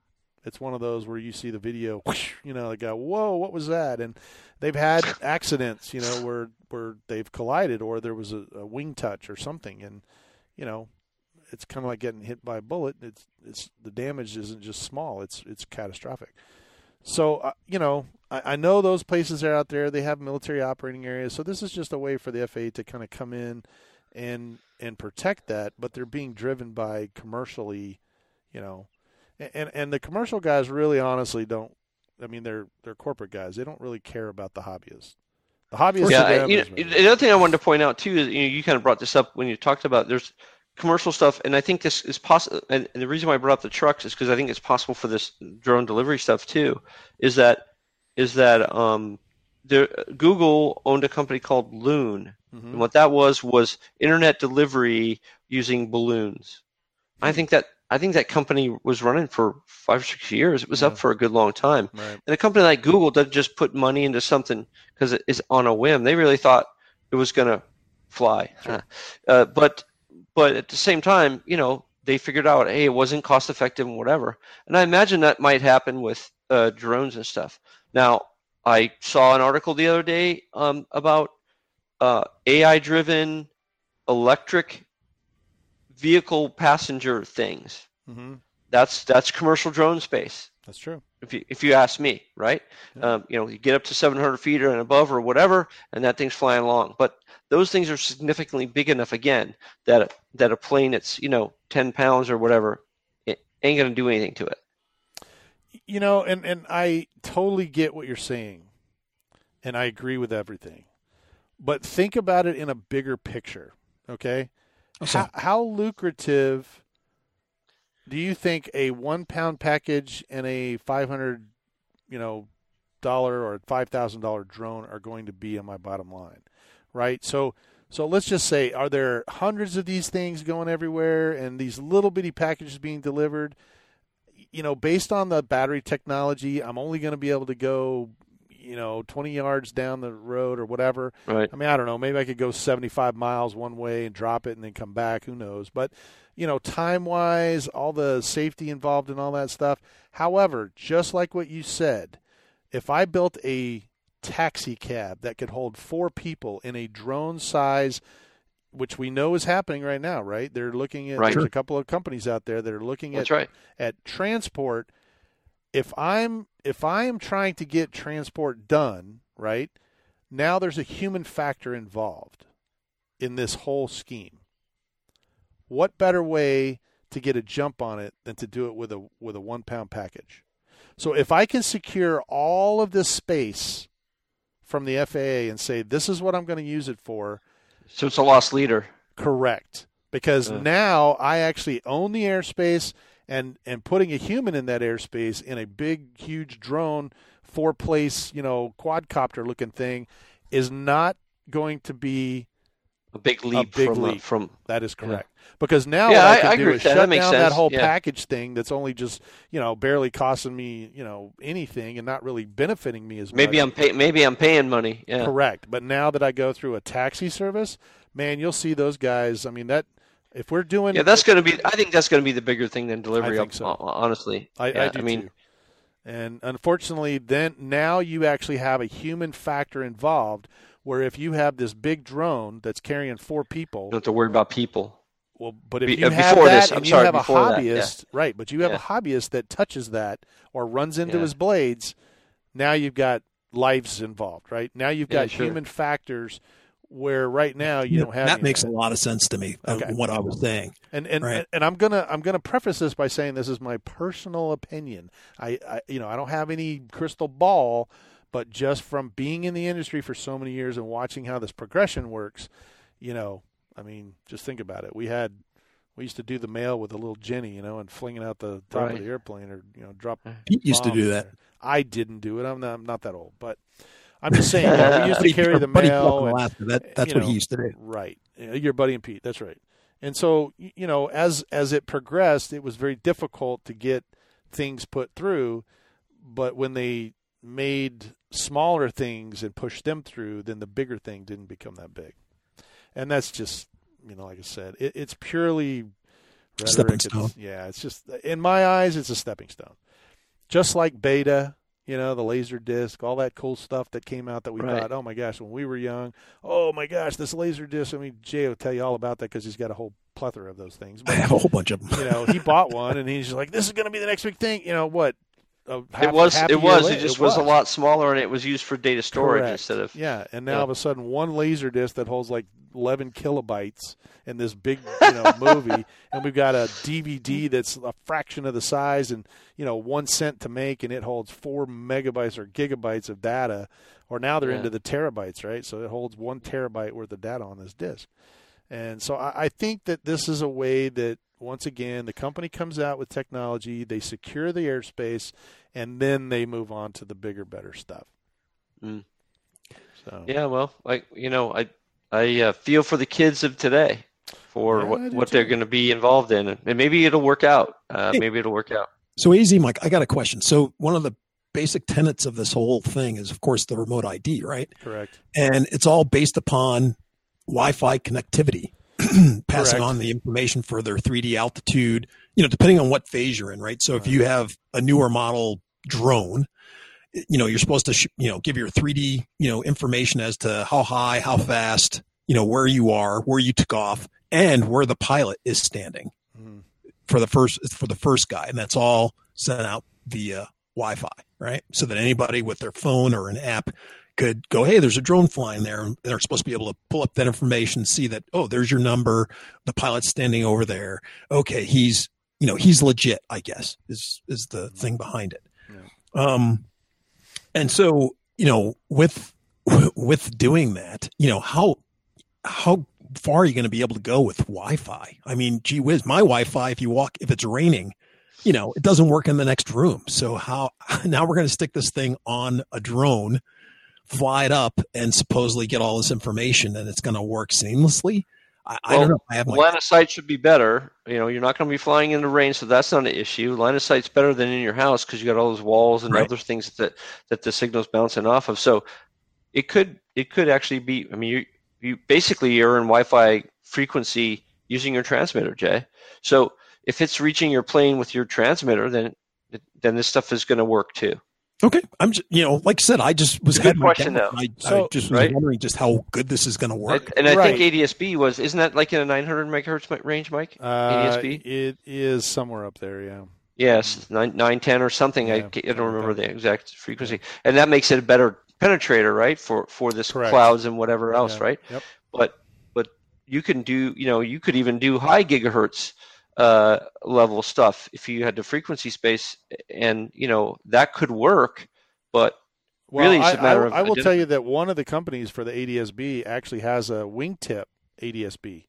it's one of those where you see the video, whoosh, you know, they go, "Whoa, what was that?" And they've had accidents, you know, where where they've collided or there was a, a wing touch or something, and you know, it's kind of like getting hit by a bullet. It's it's the damage isn't just small; it's it's catastrophic. So uh, you know, I, I know those places are out there. They have military operating areas. So this is just a way for the FAA to kind of come in and and protect that, but they're being driven by commercially, you know, and and the commercial guys really honestly don't. I mean, they're they're corporate guys. They don't really care about the hobbyists. The hobbyists. Yeah, you know, the other thing I wanted to point out too is you know you kind of brought this up when you talked about there's commercial stuff, and I think this is possible. And, and the reason why I brought up the trucks is because I think it's possible for this drone delivery stuff too. Is that is that um, there, Google owned a company called Loon, mm-hmm. and what that was was internet delivery using balloons. I think that I think that company was running for five or six years. It was yeah. up for a good long time. Right. And a company like Google doesn't just put money into something because it is on a whim. They really thought it was going to fly. Sure. Uh, but but at the same time, you know, they figured out, hey, it wasn't cost effective and whatever. And I imagine that might happen with uh, drones and stuff. Now, I saw an article the other day um, about uh, AI driven electric vehicle passenger things. Mm-hmm. That's that's commercial drone space. That's true. If you if you ask me, right? Yeah. Um, you know, you get up to 700 feet or and above or whatever, and that thing's flying along. But those things are significantly big enough again that that a plane that's you know 10 pounds or whatever it ain't going to do anything to it. You know, and and I totally get what you're saying, and I agree with everything. But think about it in a bigger picture, okay? How, how lucrative do you think a one pound package and a five hundred, you know, dollar or five thousand dollar drone are going to be on my bottom line, right? So, so let's just say, are there hundreds of these things going everywhere, and these little bitty packages being delivered? You know, based on the battery technology, I'm only going to be able to go you know 20 yards down the road or whatever. Right. I mean, I don't know. Maybe I could go 75 miles one way and drop it and then come back. Who knows? But you know, time wise, all the safety involved and all that stuff. However, just like what you said, if I built a taxi cab that could hold four people in a drone size which we know is happening right now, right? They're looking at right. there's a couple of companies out there that are looking That's at right. at transport if I'm if I am trying to get transport done, right? Now there's a human factor involved in this whole scheme. What better way to get a jump on it than to do it with a with a 1 pound package? So if I can secure all of this space from the FAA and say this is what I'm going to use it for, so it's a lost leader. Correct. Because uh. now I actually own the airspace and and putting a human in that airspace in a big huge drone four place you know quadcopter looking thing is not going to be a big leap. A big from, uh, leap. from that is correct. Yeah. Because now yeah, I can I, do is shut that. down that whole yeah. package thing that's only just you know barely costing me you know anything and not really benefiting me as maybe much. I'm pay- maybe I'm paying money. Yeah. Correct. But now that I go through a taxi service, man, you'll see those guys. I mean that if we're doing yeah, that's going to be. I think that's going to be the bigger thing than delivery. So. Honestly, I, yeah, I do I mean, too. And unfortunately, then now you actually have a human factor involved. Where if you have this big drone that's carrying four people, you don't have to worry about people. Well, but if you uh, have that this, and you sorry, have a hobbyist, that, yeah. right? But you have yeah. a hobbyist that touches that or runs into yeah. his blades, now you've got lives involved, right? Now you've got sure. human factors where right now you don't have that makes a lot of sense to me uh, okay. what I was saying. And and, right. and I'm gonna I'm gonna preface this by saying this is my personal opinion. I, I you know I don't have any crystal ball, but just from being in the industry for so many years and watching how this progression works, you know, I mean, just think about it. We had we used to do the mail with a little Jenny, you know, and flinging out the top right. of the airplane or you know drop. Pete used to do that. I didn't do it. I'm not, I'm not that old, but I'm just saying, you know, we used to carry the mail. And, that, that's what know, he used to do. Right. Your buddy and Pete. That's right. And so, you know, as as it progressed, it was very difficult to get things put through. But when they made smaller things and pushed them through, then the bigger thing didn't become that big. And that's just, you know, like I said, it, it's purely rhetoric. Stepping stone. It's, yeah, it's just in my eyes, it's a stepping stone. Just like beta, you know, the laser disc, all that cool stuff that came out that we right. thought, oh my gosh, when we were young, oh my gosh, this laser disc. I mean, Jay will tell you all about that because he's got a whole plethora of those things. But, I have a whole bunch of them. you know, he bought one and he's like, this is going to be the next big thing. You know what? Half, it was. It was. It just it was. was. a lot smaller, and it was used for data storage Correct. instead of. Yeah, and now yeah. all of a sudden, one laser disc that holds like 11 kilobytes in this big, you know, movie, and we've got a DVD that's a fraction of the size and you know one cent to make, and it holds four megabytes or gigabytes of data. Or now they're yeah. into the terabytes, right? So it holds one terabyte worth of data on this disc. And so I, I think that this is a way that once again, the company comes out with technology, they secure the airspace, and then they move on to the bigger, better stuff. Mm. So yeah, well, like you know, I I uh, feel for the kids of today for yeah, what, what they're going to be involved in, and maybe it'll work out. Uh, hey, maybe it'll work out. So, AZ Mike, I got a question. So, one of the basic tenets of this whole thing is, of course, the remote ID, right? Correct. And it's all based upon Wi-Fi connectivity. passing Correct. on the information for their 3D altitude, you know, depending on what phase you're in, right? So if you have a newer model drone, you know, you're supposed to, sh- you know, give your 3D, you know, information as to how high, how fast, you know, where you are, where you took off, and where the pilot is standing mm. for the first for the first guy, and that's all sent out via Wi-Fi, right? So that anybody with their phone or an app could go, hey, there's a drone flying there. And they're supposed to be able to pull up that information, see that, oh, there's your number. The pilot's standing over there. Okay, he's, you know, he's legit, I guess, is is the thing behind it. Yeah. Um, and so, you know, with with doing that, you know, how how far are you going to be able to go with Wi-Fi? I mean, gee whiz, my Wi-Fi, if you walk, if it's raining, you know, it doesn't work in the next room. So how now we're going to stick this thing on a drone fly it up and supposedly get all this information and it's going to work seamlessly. I, well, I don't know. I have line of sight should be better. You know, you're not going to be flying in the rain, so that's not an issue. Line of sight's better than in your house because you got all those walls and right. other things that that the signal's bouncing off of. So it could it could actually be. I mean, you you basically you're in Wi-Fi frequency using your transmitter, Jay. So if it's reaching your plane with your transmitter, then then this stuff is going to work too. Okay, I'm just, you know, like I said, I just was good question though. I, so, I just was right? wondering just how good this is going to work. And, and I right. think ADSB was isn't that like in a 900 megahertz range, Mike? Uh, ADSB. It is somewhere up there, yeah. Yes, nine nine ten or something. Yeah, I, I don't remember the exact frequency, and that makes it a better penetrator, right? For for this Correct. clouds and whatever else, yeah. right? Yep. But but you can do, you know, you could even do high gigahertz uh, level stuff if you had the frequency space, and you know that could work. But well, really, it's a matter I, of. I will tell you that one of the companies for the ADSB actually has a wingtip ADSB,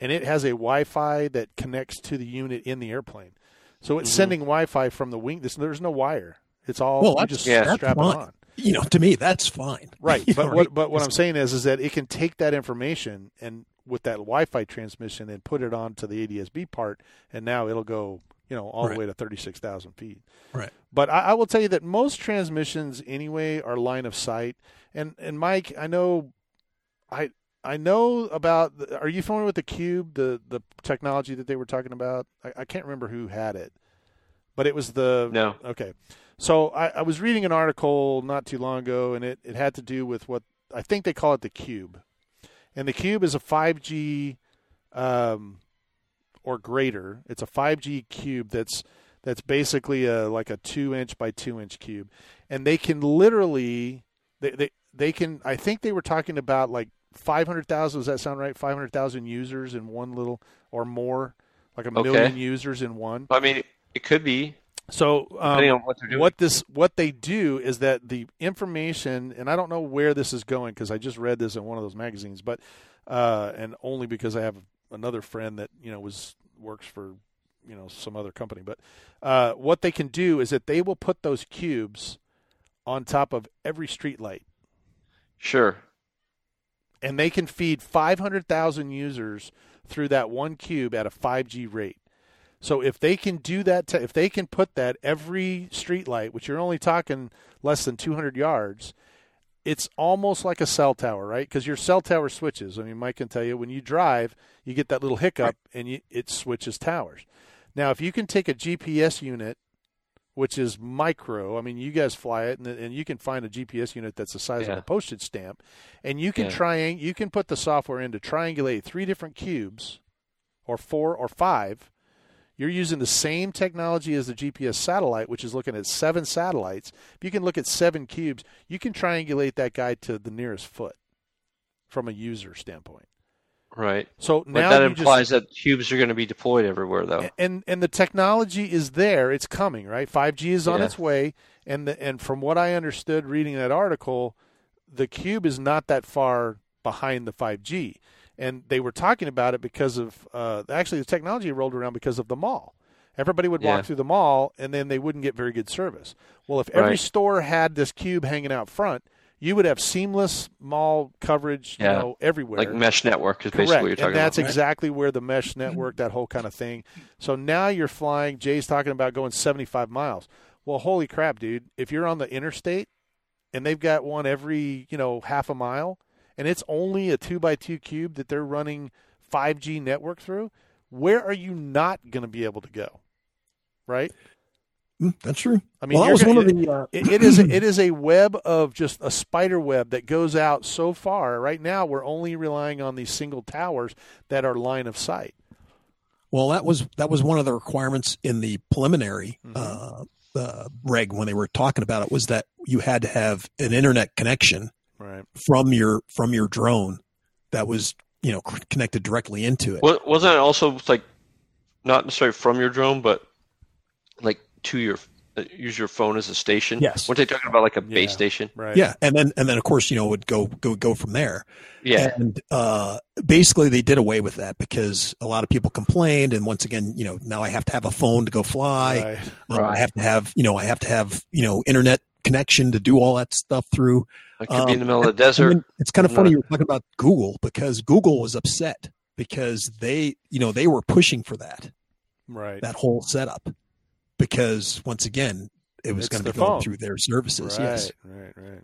and it has a Wi-Fi that connects to the unit in the airplane. So it's mm-hmm. sending Wi-Fi from the wing. There's no wire. It's all well, just yeah, strap it on. You know, to me, that's fine. Right, but what but what I'm saying is, is that it can take that information and with that Wi-Fi transmission and put it onto the ADSB part, and now it'll go you know all right. the way to thirty six thousand feet. Right. But I, I will tell you that most transmissions anyway are line of sight. And and Mike, I know, I I know about. Are you familiar with the cube, the the technology that they were talking about? I, I can't remember who had it, but it was the no. Okay, so I, I was reading an article not too long ago, and it it had to do with what I think they call it the cube, and the cube is a five G. Um, or greater. It's a 5G cube that's that's basically a like a two inch by two inch cube, and they can literally they they, they can. I think they were talking about like five hundred thousand. Does that sound right? Five hundred thousand users in one little or more, like a okay. million users in one. I mean, it could be. So um, what, what, this what they do is that the information, and I don't know where this is going because I just read this in one of those magazines, but uh, and only because I have another friend that you know was works for you know some other company. But uh, what they can do is that they will put those cubes on top of every street light. Sure. And they can feed 500,000 users through that one cube at a 5G rate. So if they can do that, to, if they can put that every street light, which you're only talking less than 200 yards, it's almost like a cell tower, right? Because your cell tower switches. I mean, Mike can tell you when you drive, you get that little hiccup and you, it switches towers. Now, if you can take a GPS unit, which is micro, I mean, you guys fly it, and, and you can find a GPS unit that's the size yeah. of a postage stamp, and you can yeah. try you can put the software in to triangulate three different cubes, or four or five. You're using the same technology as the GPS satellite, which is looking at seven satellites. If you can look at seven cubes, you can triangulate that guy to the nearest foot from a user standpoint. Right. So now but that implies just, that cubes are going to be deployed everywhere, though. And and the technology is there; it's coming. Right. Five G is on yeah. its way, and the, and from what I understood reading that article, the cube is not that far behind the five G, and they were talking about it because of uh, actually the technology rolled around because of the mall. Everybody would walk yeah. through the mall, and then they wouldn't get very good service. Well, if every right. store had this cube hanging out front, you would have seamless mall coverage, yeah. you know, everywhere. Like mesh network is Correct. basically what you're talking and that's about. exactly where the mesh network, that whole kind of thing. So now you're flying. Jay's talking about going 75 miles. Well, holy crap, dude! If you're on the interstate and they've got one every, you know, half a mile, and it's only a two by two cube that they're running 5G network through, where are you not going to be able to go? Right? Mm, that's true. I mean, well, that was one of the. Uh... it, it is a, it is a web of just a spider web that goes out so far. Right now, we're only relying on these single towers that are line of sight. Well, that was that was one of the requirements in the preliminary mm-hmm. uh, uh, reg when they were talking about it was that you had to have an internet connection right. from your from your drone that was you know connected directly into it. wasn't it also like not necessarily from your drone, but like to your uh, use your phone as a station. Yes. Weren't they talking about like a base yeah, station? Right. Yeah, and then and then of course you know it would go go go from there. Yeah. And uh, basically they did away with that because a lot of people complained, and once again you know now I have to have a phone to go fly. Right. Um, I have to have you know I have to have you know internet connection to do all that stuff through. I could um, be in the middle of the desert. it's kind of funny you're talking about Google because Google was upset because they you know they were pushing for that. Right. That whole setup because once again, it was going to be going through their services. Right, yes. Right, right.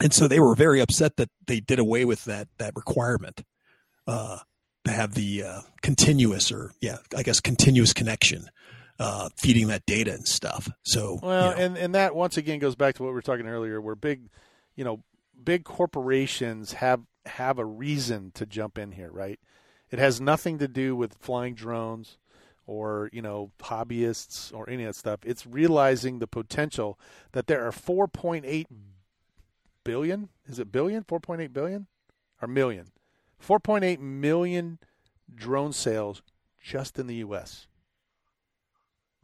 And so they were very upset that they did away with that that requirement uh, to have the uh, continuous or yeah, I guess continuous connection. Uh, feeding that data and stuff. So well, you know. and and that once again goes back to what we were talking earlier, where big, you know, big corporations have have a reason to jump in here, right? It has nothing to do with flying drones or you know hobbyists or any of that stuff. It's realizing the potential that there are 4.8 billion. Is it billion? 4.8 billion or million? 4.8 million drone sales just in the U.S.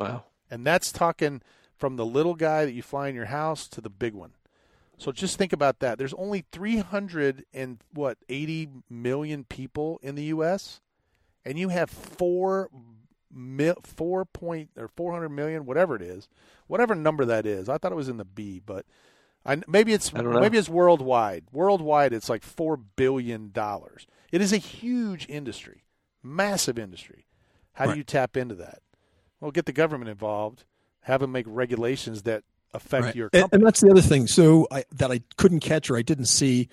Wow! And that's talking from the little guy that you fly in your house to the big one. So just think about that. There's only 300 and what 80 million people in the U.S. and you have four four point or four hundred million, whatever it is, whatever number that is. I thought it was in the B, but I, maybe it's maybe it's worldwide. Worldwide, it's like four billion dollars. It is a huge industry, massive industry. How right. do you tap into that? Well, get the government involved. Have them make regulations that affect right. your company. And, and, that's the other thing. So I, that I couldn't catch or I didn't see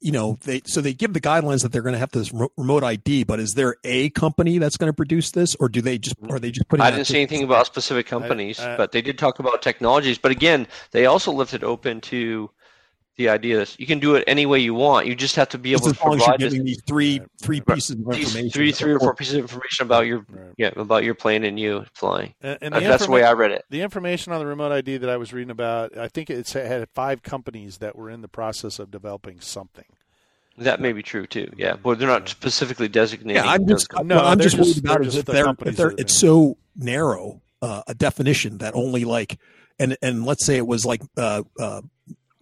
you know they so they give the guidelines that they're going to have this remote id but is there a company that's going to produce this or do they just mm. are they just putting i didn't say anything about specific companies I, I, but they did talk about technologies but again they also left it open to the idea is you can do it any way you want. You just have to be able to provide giving these three three pieces of information, three three or four pieces of information about your right. yeah about your plane and you flying. And, and the that's the way I read it. The information on the remote ID that I was reading about, I think it had five companies that were in the process of developing something. That may be true too. Yeah, but they're not specifically designated. Yeah, I'm just no, I'm just worried about it if they're, if they're it's so narrow uh, a definition that only like and and let's say it was like uh, uh,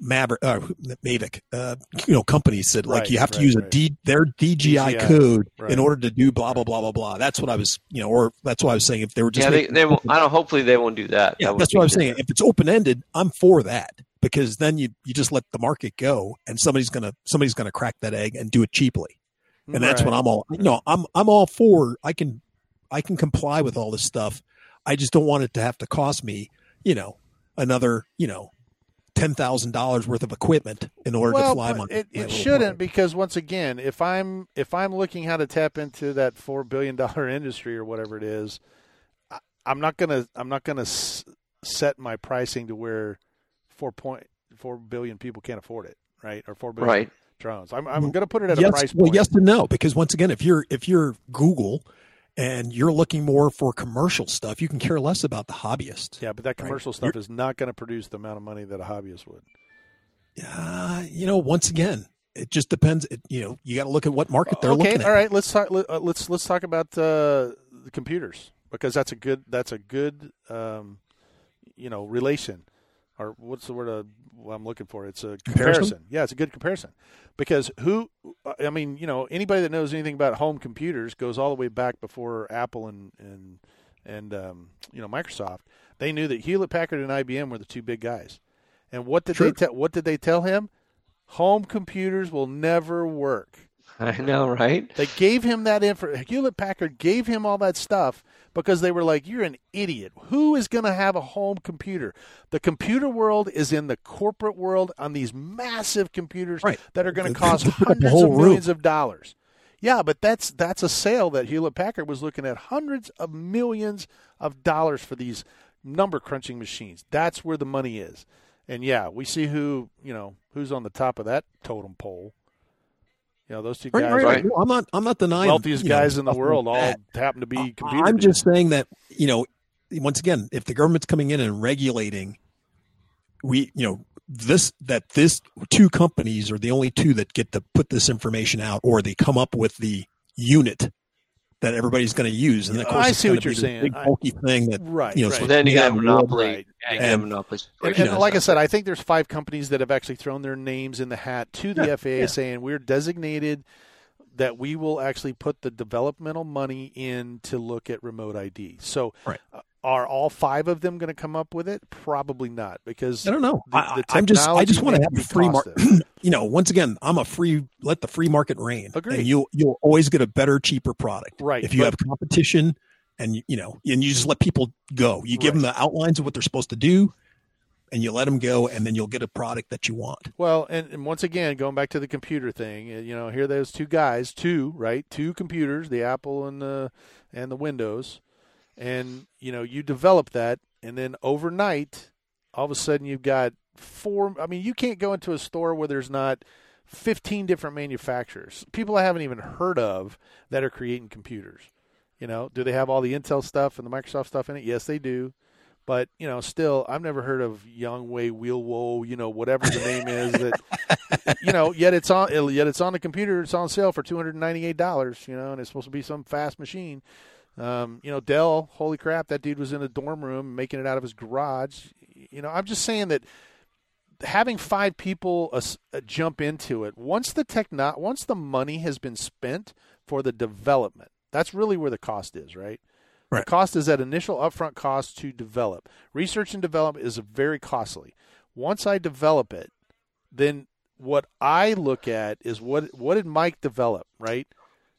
Maverick, uh, Mavic, uh, you know, companies said like right, you have to use right. a D, their DJI, DJI code in order to do blah blah blah blah blah. That's what I was, you know, or that's what I was saying. If they were just yeah, they, they won't, I don't. Hopefully, they won't do that. Yeah, that that's what I was saying. If it's open ended, I'm for that because then you you just let the market go, and somebody's gonna somebody's gonna crack that egg and do it cheaply, and that's what I'm all. You know, I'm I'm all for. I can I can comply with all this stuff. I just don't want it to have to cost me, you know, another, you know, ten thousand dollars worth of equipment in order well, to fly my. It, it shouldn't plane. because once again, if I'm if I'm looking how to tap into that four billion dollar industry or whatever it is, I, I'm not gonna I'm not gonna s- set my pricing to where four point four billion people can't afford it, right? Or four billion right. drones. I'm I'm gonna put it at yes, a price. Point. Well, yes and no, because once again, if you're if you're Google and you're looking more for commercial stuff, you can care less about the hobbyist. Yeah, but that commercial right? stuff you're, is not going to produce the amount of money that a hobbyist would. Yeah, you know, once again, it just depends. It, you know, you got to look at what market they're okay, looking at. all right. Let's talk. Let, us uh, let's, let's talk about uh, the computers because that's a good that's a good um, you know relation or what's the word uh, I'm looking for? It's a comparison. comparison. Yeah, it's a good comparison because who? I mean, you know, anybody that knows anything about home computers goes all the way back before Apple and and and um, you know Microsoft. They knew that Hewlett Packard and IBM were the two big guys. And what did they tell? What did they tell him? Home computers will never work. I know, right? They gave him that info. Hewlett Packard gave him all that stuff because they were like, "You're an idiot. Who is going to have a home computer? The computer world is in the corporate world on these massive computers right. that are going to cost hundreds of millions room. of dollars." Yeah, but that's that's a sale that Hewlett Packard was looking at hundreds of millions of dollars for these number crunching machines. That's where the money is. And yeah, we see who, you know, who's on the top of that totem pole. You know, those two guys. Right, right, I'm not. I'm not denying wealthiest guys know, in the world all happen to be computer. I'm just saying that you know, once again, if the government's coming in and regulating, we you know this that this two companies are the only two that get to put this information out, or they come up with the unit that everybody's going to use. And of course, I see what you're saying. Big bulky I, thing that right. You know, right. So then you have monopoly. Right. And, and, monopolies. And, and like I said, I think there's five companies that have actually thrown their names in the hat to the yeah, FAA, yeah. saying we're designated that we will actually put the developmental money in to look at remote ID. So, right. uh, are all five of them going to come up with it? Probably not, because I don't know. The, the I, am just I just want to have the free market. you know, once again, I'm a free. Let the free market reign. Agree. And you'll you'll always get a better, cheaper product. Right. If you but, have competition, and you know, and you just let people go. You give right. them the outlines of what they're supposed to do, and you let them go, and then you'll get a product that you want. Well, and, and once again, going back to the computer thing, eh, you know, here those two guys, two right, two computers, the Apple and the and the Windows and you know you develop that and then overnight all of a sudden you've got four i mean you can't go into a store where there's not 15 different manufacturers people i haven't even heard of that are creating computers you know? Do they have all the intel stuff and the microsoft stuff in it? Yes they do but you know still i've never heard of youngway wheelwo you know whatever the name is that you know yet it's on yet it's on the computer it's on sale for $298 you know and it's supposed to be some fast machine um, you know, Dell, holy crap, that dude was in a dorm room making it out of his garage. You know, I'm just saying that having five people uh, uh, jump into it once the techno- once the money has been spent for the development, that's really where the cost is, right? Right. The cost is that initial upfront cost to develop. Research and development is very costly. Once I develop it, then what I look at is what what did Mike develop, right?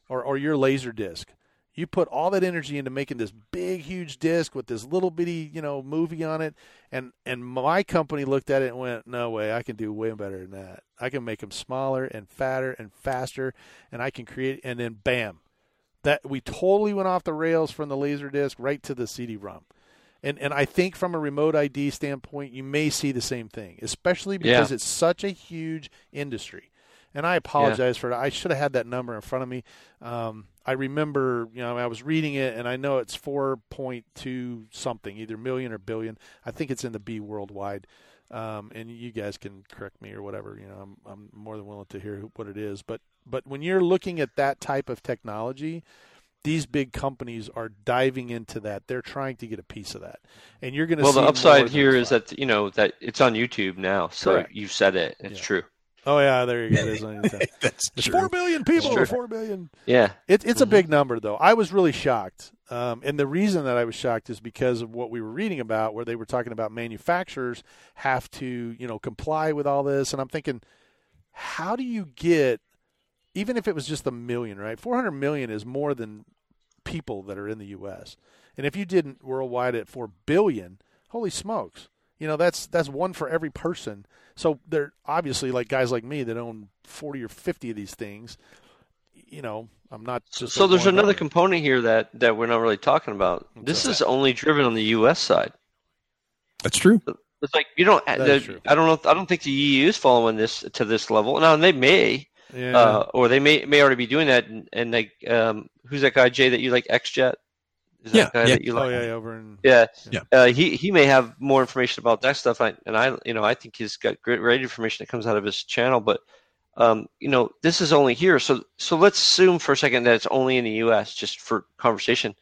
Or or your laser disc. You put all that energy into making this big, huge disc with this little bitty, you know, movie on it, and and my company looked at it and went, "No way, I can do way better than that. I can make them smaller and fatter and faster, and I can create." And then, bam, that we totally went off the rails from the laser disc right to the CD-ROM. And and I think from a remote ID standpoint, you may see the same thing, especially because yeah. it's such a huge industry. And I apologize yeah. for it. I should have had that number in front of me. Um, I remember, you know, I was reading it, and I know it's 4.2 something, either million or billion. I think it's in the B worldwide. Um, and you guys can correct me or whatever. You know, I'm I'm more than willing to hear what it is. But but when you're looking at that type of technology, these big companies are diving into that. They're trying to get a piece of that, and you're going to. See Well, the upside here is that you know that it's on YouTube now, so Correct. you said it. It's yeah. true. Oh yeah, there you go. There's That's There's four billion people. Four billion. Yeah, it, it's mm-hmm. a big number though. I was really shocked, um, and the reason that I was shocked is because of what we were reading about, where they were talking about manufacturers have to, you know, comply with all this, and I'm thinking, how do you get, even if it was just a million, right? Four hundred million is more than people that are in the U.S. And if you didn't worldwide at four billion, holy smokes! You know that's that's one for every person. So they're obviously like guys like me that own forty or fifty of these things. You know, I'm not just. So there's another component here that that we're not really talking about. What's this that? is only driven on the U.S. side. That's true. It's like you don't. The, I don't know. I don't think the EU is following this to this level. Now and they may, yeah. uh, or they may may already be doing that. And, and like, um, who's that guy Jay that you like? XJet. Is yeah, yeah. You like? Oh yeah, over in yeah, yeah. Uh, he he may have more information about that stuff, I, and I you know I think he's got great, great information that comes out of his channel. But um, you know this is only here, so so let's assume for a second that it's only in the U.S. just for conversation.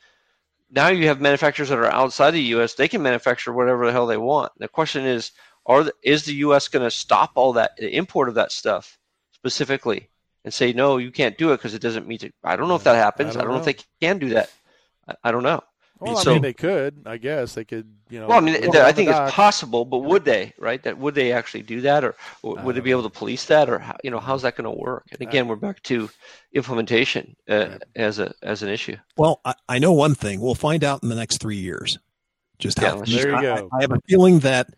Now you have manufacturers that are outside the U.S. They can manufacture whatever the hell they want. The question is, are the, is the U.S. going to stop all that the import of that stuff specifically and say no, you can't do it because it doesn't meet it? I don't know if that happens. I don't, I don't know. know if they can do that. I, don't know. Well, so, I mean, they could. I guess they could. You know. Well, I mean, I think it's possible, but would they? Right? That would they actually do that, or would they be able to police that, or how, you know, how's that going to work? And again, we're back to implementation uh, as a as an issue. Well, I, I, know one thing. We'll find out in the next three years. Just how. Yeah, there you go. I, I have a feeling that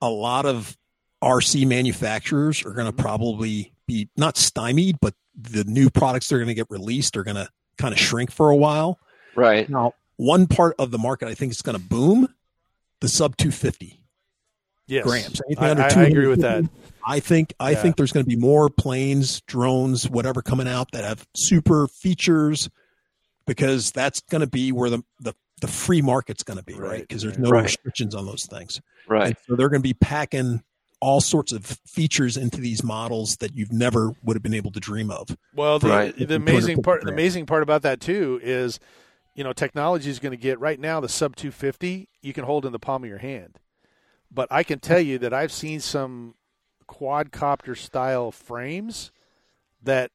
a lot of RC manufacturers are going to mm-hmm. probably be not stymied, but the new products that are going to get released are going to kind of shrink for a while. Right. Now, one part of the market I think is going to boom the sub 250 yes. grams. Anything I, under I, I agree with that. I think I yeah. think there's going to be more planes, drones, whatever coming out that have super features because that's going to be where the the, the free market's going to be, right? Because there's no right. restrictions on those things. Right. And so they're going to be packing all sorts of features into these models that you've never would have been able to dream of. Well, the, right. the amazing part the amazing part about that too is you know, technology is going to get right now the sub 250 you can hold in the palm of your hand. But I can tell you that I've seen some quadcopter style frames that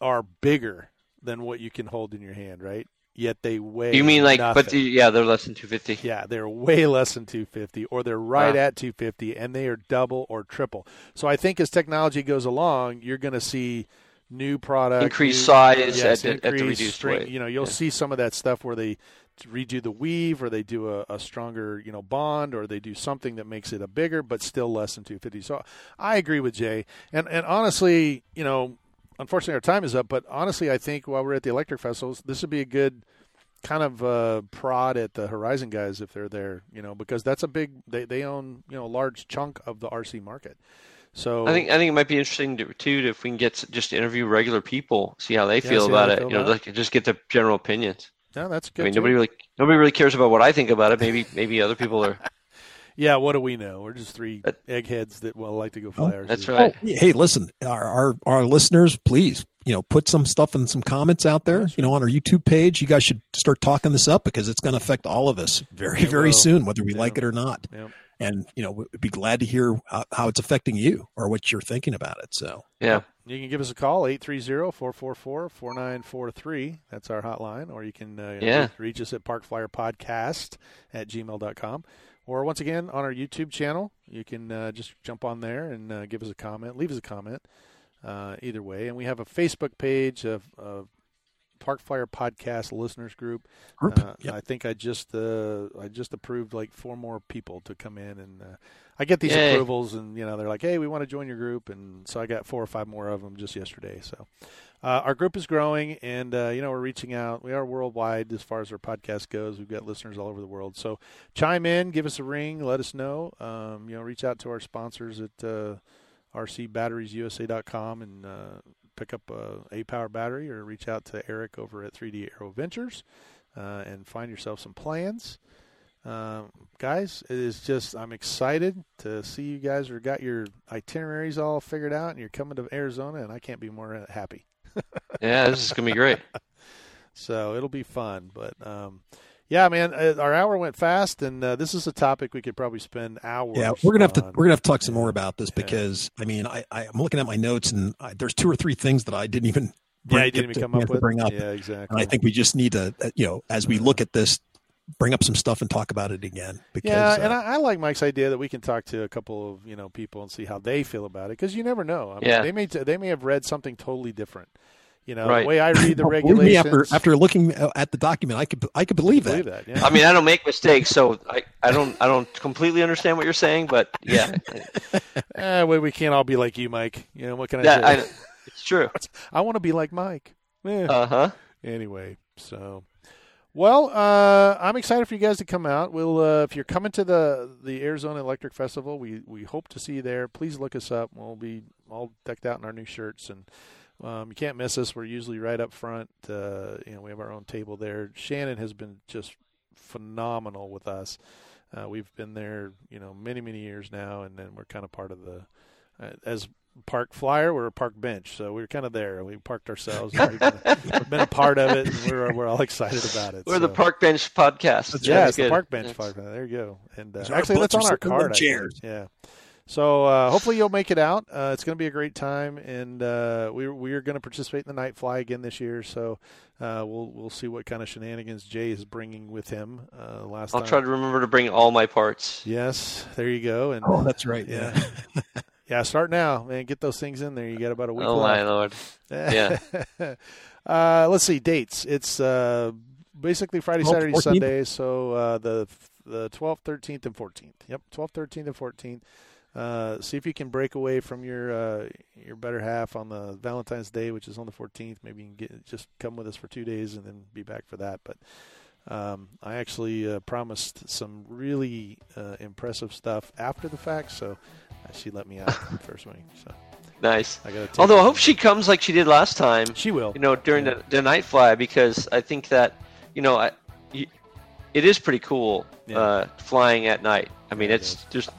are bigger than what you can hold in your hand, right? Yet they weigh. You mean like, nothing. but the, yeah, they're less than 250. Yeah, they're way less than 250, or they're right wow. at 250, and they are double or triple. So I think as technology goes along, you're going to see new product, increased new, size yes, at, at, the reduced string, weight. You know, you'll yeah. see some of that stuff where they redo the weave, or they do a, a, stronger, you know, bond, or they do something that makes it a bigger, but still less than 250. So I agree with Jay, and and honestly, you know, unfortunately our time is up, but honestly, I think while we're at the electric festivals, this would be a good kind of uh, prod at the Horizon guys if they're there, you know, because that's a big they they own you know a large chunk of the RC market. So I think I think it might be interesting to, too if we can get just interview regular people, see how they yeah, feel about it. Feel you know, like just get the general opinions. Yeah, that's good. I mean, too. nobody really nobody really cares about what I think about it. Maybe maybe other people are. yeah, what do we know? We're just three eggheads that well like to go oh, fly. Oh, that's right. Oh, hey, listen, our, our our listeners, please, you know, put some stuff in some comments out there. You know, on our YouTube page, you guys should start talking this up because it's going to affect all of us very it very will. soon, whether we yeah. like it or not. Yeah and you know we'd be glad to hear how, how, it's affecting you or what you're thinking about it so. Yeah. You can give us a call 830-444-4943 that's our hotline or you can uh, yeah. reach us at parkflyerpodcast at gmail.com or once again on our youtube channel You can uh, just jump on there and uh, give us a comment, leave us a comment. Uh, either way, and we have a Facebook page of, of Park Flyer Podcast listeners group. group. Uh, yep. I think I just uh, I just approved like four more people to come in, and uh, I get these Yay. approvals, and you know they're like, "Hey, we want to join your group," and so I got four or five more of them just yesterday. So uh, our group is growing, and uh, you know we're reaching out. We are worldwide as far as our podcast goes. We've got listeners all over the world. So chime in, give us a ring, let us know. Um, you know, reach out to our sponsors at uh, rcbatteriesusa.com and uh, pick up a A power battery, or reach out to Eric over at 3D Aero Ventures uh, and find yourself some plans. Um, guys, it is just I'm excited to see you guys are got your itineraries all figured out and you're coming to Arizona, and I can't be more happy yeah, this is gonna be great. so it'll be fun, but um, yeah, man, uh, our hour went fast, and uh, this is a topic we could probably spend hours. Yeah, we're gonna have to we're gonna have to talk some more about this because yeah. I mean, I, I am looking at my notes, and I, there's two or three things that I didn't even. Bring, yeah, you didn't even come up with. Bring up. Yeah, exactly. And I think we just need to, uh, you know, as we look at this, bring up some stuff and talk about it again. Because, yeah, and uh, I, I, like Mike's idea that we can talk to a couple of you know people and see how they feel about it because you never know. I mean, yeah. they may they may have read something totally different. You know, right. the way I read the regulations. after, after looking at the document, I could I could believe, believe that. that yeah. I mean, I don't make mistakes, so I, I don't I don't completely understand what you're saying, but yeah. eh, well, we can't all be like you, Mike. You know what can I say? I, it's true. I want to be like Mike. Eh. Uh huh. Anyway, so well, uh, I'm excited for you guys to come out. We'll, uh, if you're coming to the the Arizona Electric Festival, we we hope to see you there. Please look us up. We'll be all decked out in our new shirts and um, you can't miss us. We're usually right up front. Uh, you know, we have our own table there. Shannon has been just phenomenal with us. Uh, we've been there, you know, many many years now, and then we're kind of part of the uh, as park flyer. We're a park bench, so we're kind of there. We parked ourselves. we've been, been, a part of it, and we're we're all excited about it. We're so. the park bench podcast. That's yeah, it's the park bench podcast. There you go. And uh, actually, that's on our card. Chairs. Yeah. So uh, hopefully you'll make it out. Uh, it's going to be a great time, and uh, we we are going to participate in the night fly again this year. So uh, we'll we'll see what kind of shenanigans Jay is bringing with him. Uh, last I'll time. try to remember to bring all my parts. Yes, there you go. And oh, that's right. Yeah. yeah, start now, man. Get those things in there. You got about a week. Oh left. my lord! Yeah. Uh, let's see dates. It's basically Friday, 12th, Saturday, 14th? Sunday. So the the 12th, 13th, and 14th. Yep, 12th, 13th, and 14th. Uh, see if you can break away from your uh, your better half on the Valentine's Day, which is on the 14th. Maybe you can get just come with us for two days and then be back for that. But um, I actually uh, promised some really uh, impressive stuff after the fact, so she let me out first week. So nice. I Although I hope she comes like she did last time. She will. You know, during yeah. the, the night fly because I think that you know I, it is pretty cool yeah. Uh, flying at night. I mean, yeah, it's it just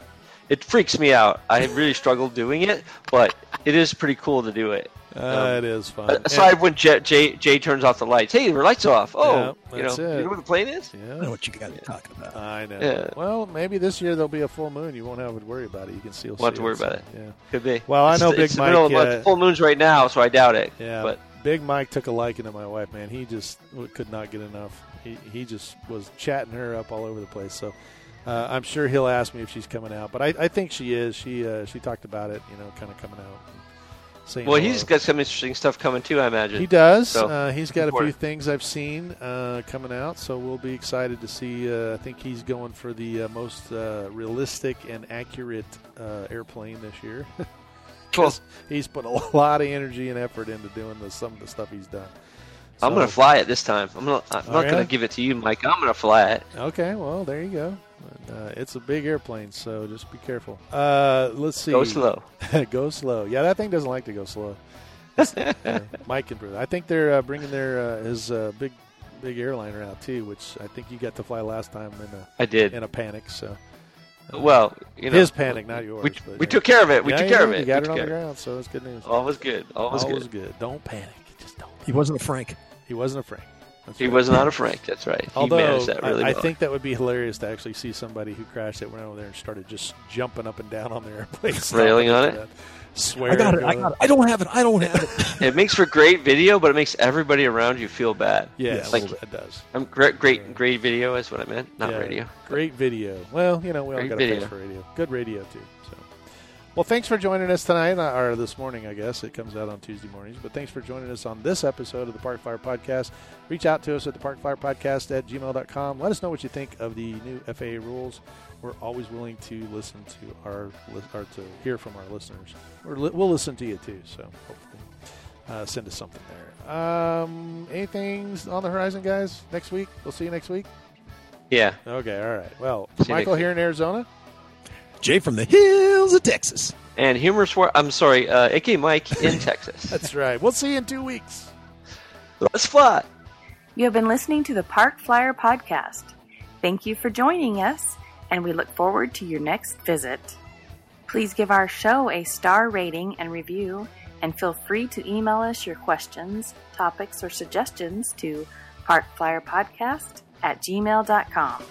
it freaks me out. I really struggle doing it, but it is pretty cool to do it. Uh, um, it is fun. Aside and, when Jay, Jay, Jay turns off the lights, hey, the lights off. Oh, yeah, you know, it. you know where the plane is? Yeah. I know what you got to talk about. I know. Yeah. Well, maybe this year there'll be a full moon. You won't have to worry about it. You can still won't have to worry it, about it. Yeah, could be. Well, I know it's, Big it's Mike. The middle of, uh, full moons right now, so I doubt it. Yeah, but Big Mike took a liking to my wife. Man, he just could not get enough. He he just was chatting her up all over the place. So uh, I'm sure he'll ask me if she's coming out, but I, I think she is. She uh, she talked about it, you know, kind of coming out. Well, he's got some interesting stuff coming too, I imagine. He does. So, uh, he's got a few things I've seen uh, coming out, so we'll be excited to see. Uh, I think he's going for the uh, most realistic and accurate airplane this year. cool. He's put a lot of energy and effort into doing the, some of the stuff he's done. So, I'm gonna fly it this time. I'm not. I'm not gonna give it to you, Mike. I'm gonna fly it. Okay. Well, there you go. Uh, it's a big airplane, so just be careful. Uh, let's see. Go slow. go slow. Yeah, that thing doesn't like to go slow. uh, Mike and I think they're uh, bringing their uh, his uh, big big airliner out too, which I think you got to fly last time in a I did in a panic. So. Well, you know, his panic, not yours. We, but, we took care of it. We yeah, took care of it. You got it on the ground, so it's good news. All was good. All was All good. was good. Don't panic. Just don't. He wasn't a Frank. He wasn't a Frank. he right. was not a Frank. That's right. He Although that really I, I think that would be hilarious to actually see somebody who crashed it went over there and started just jumping up and down on the airplane, railing on it. That. Swear, I got it. I got it. I don't have it. I don't have it. it makes for great video, but it makes everybody around you feel bad. Yes, like it does. I'm um, great, great, great video is what I meant, not yeah, radio. Great video. Well, you know, we all got a face for radio. Good radio too. So. Well, thanks for joining us tonight, uh, or this morning, I guess. It comes out on Tuesday mornings. But thanks for joining us on this episode of the Park Flyer Podcast. Reach out to us at the Park Flyer Podcast at gmail.com. Let us know what you think of the new FAA rules. We're always willing to listen to our, or to hear from our listeners. we will listen to you too, so hopefully uh, send us something there. Um, anything on the horizon, guys? Next week? We'll see you next week? Yeah. Okay, all right. Well, Michael here in Arizona. Jay from the hills of Texas. And Humorous War. I'm sorry, uh, AK Mike in Texas. That's right. We'll see you in two weeks. Let's fly. You have been listening to the Park Flyer Podcast. Thank you for joining us, and we look forward to your next visit. Please give our show a star rating and review, and feel free to email us your questions, topics, or suggestions to parkflyerpodcast at gmail.com.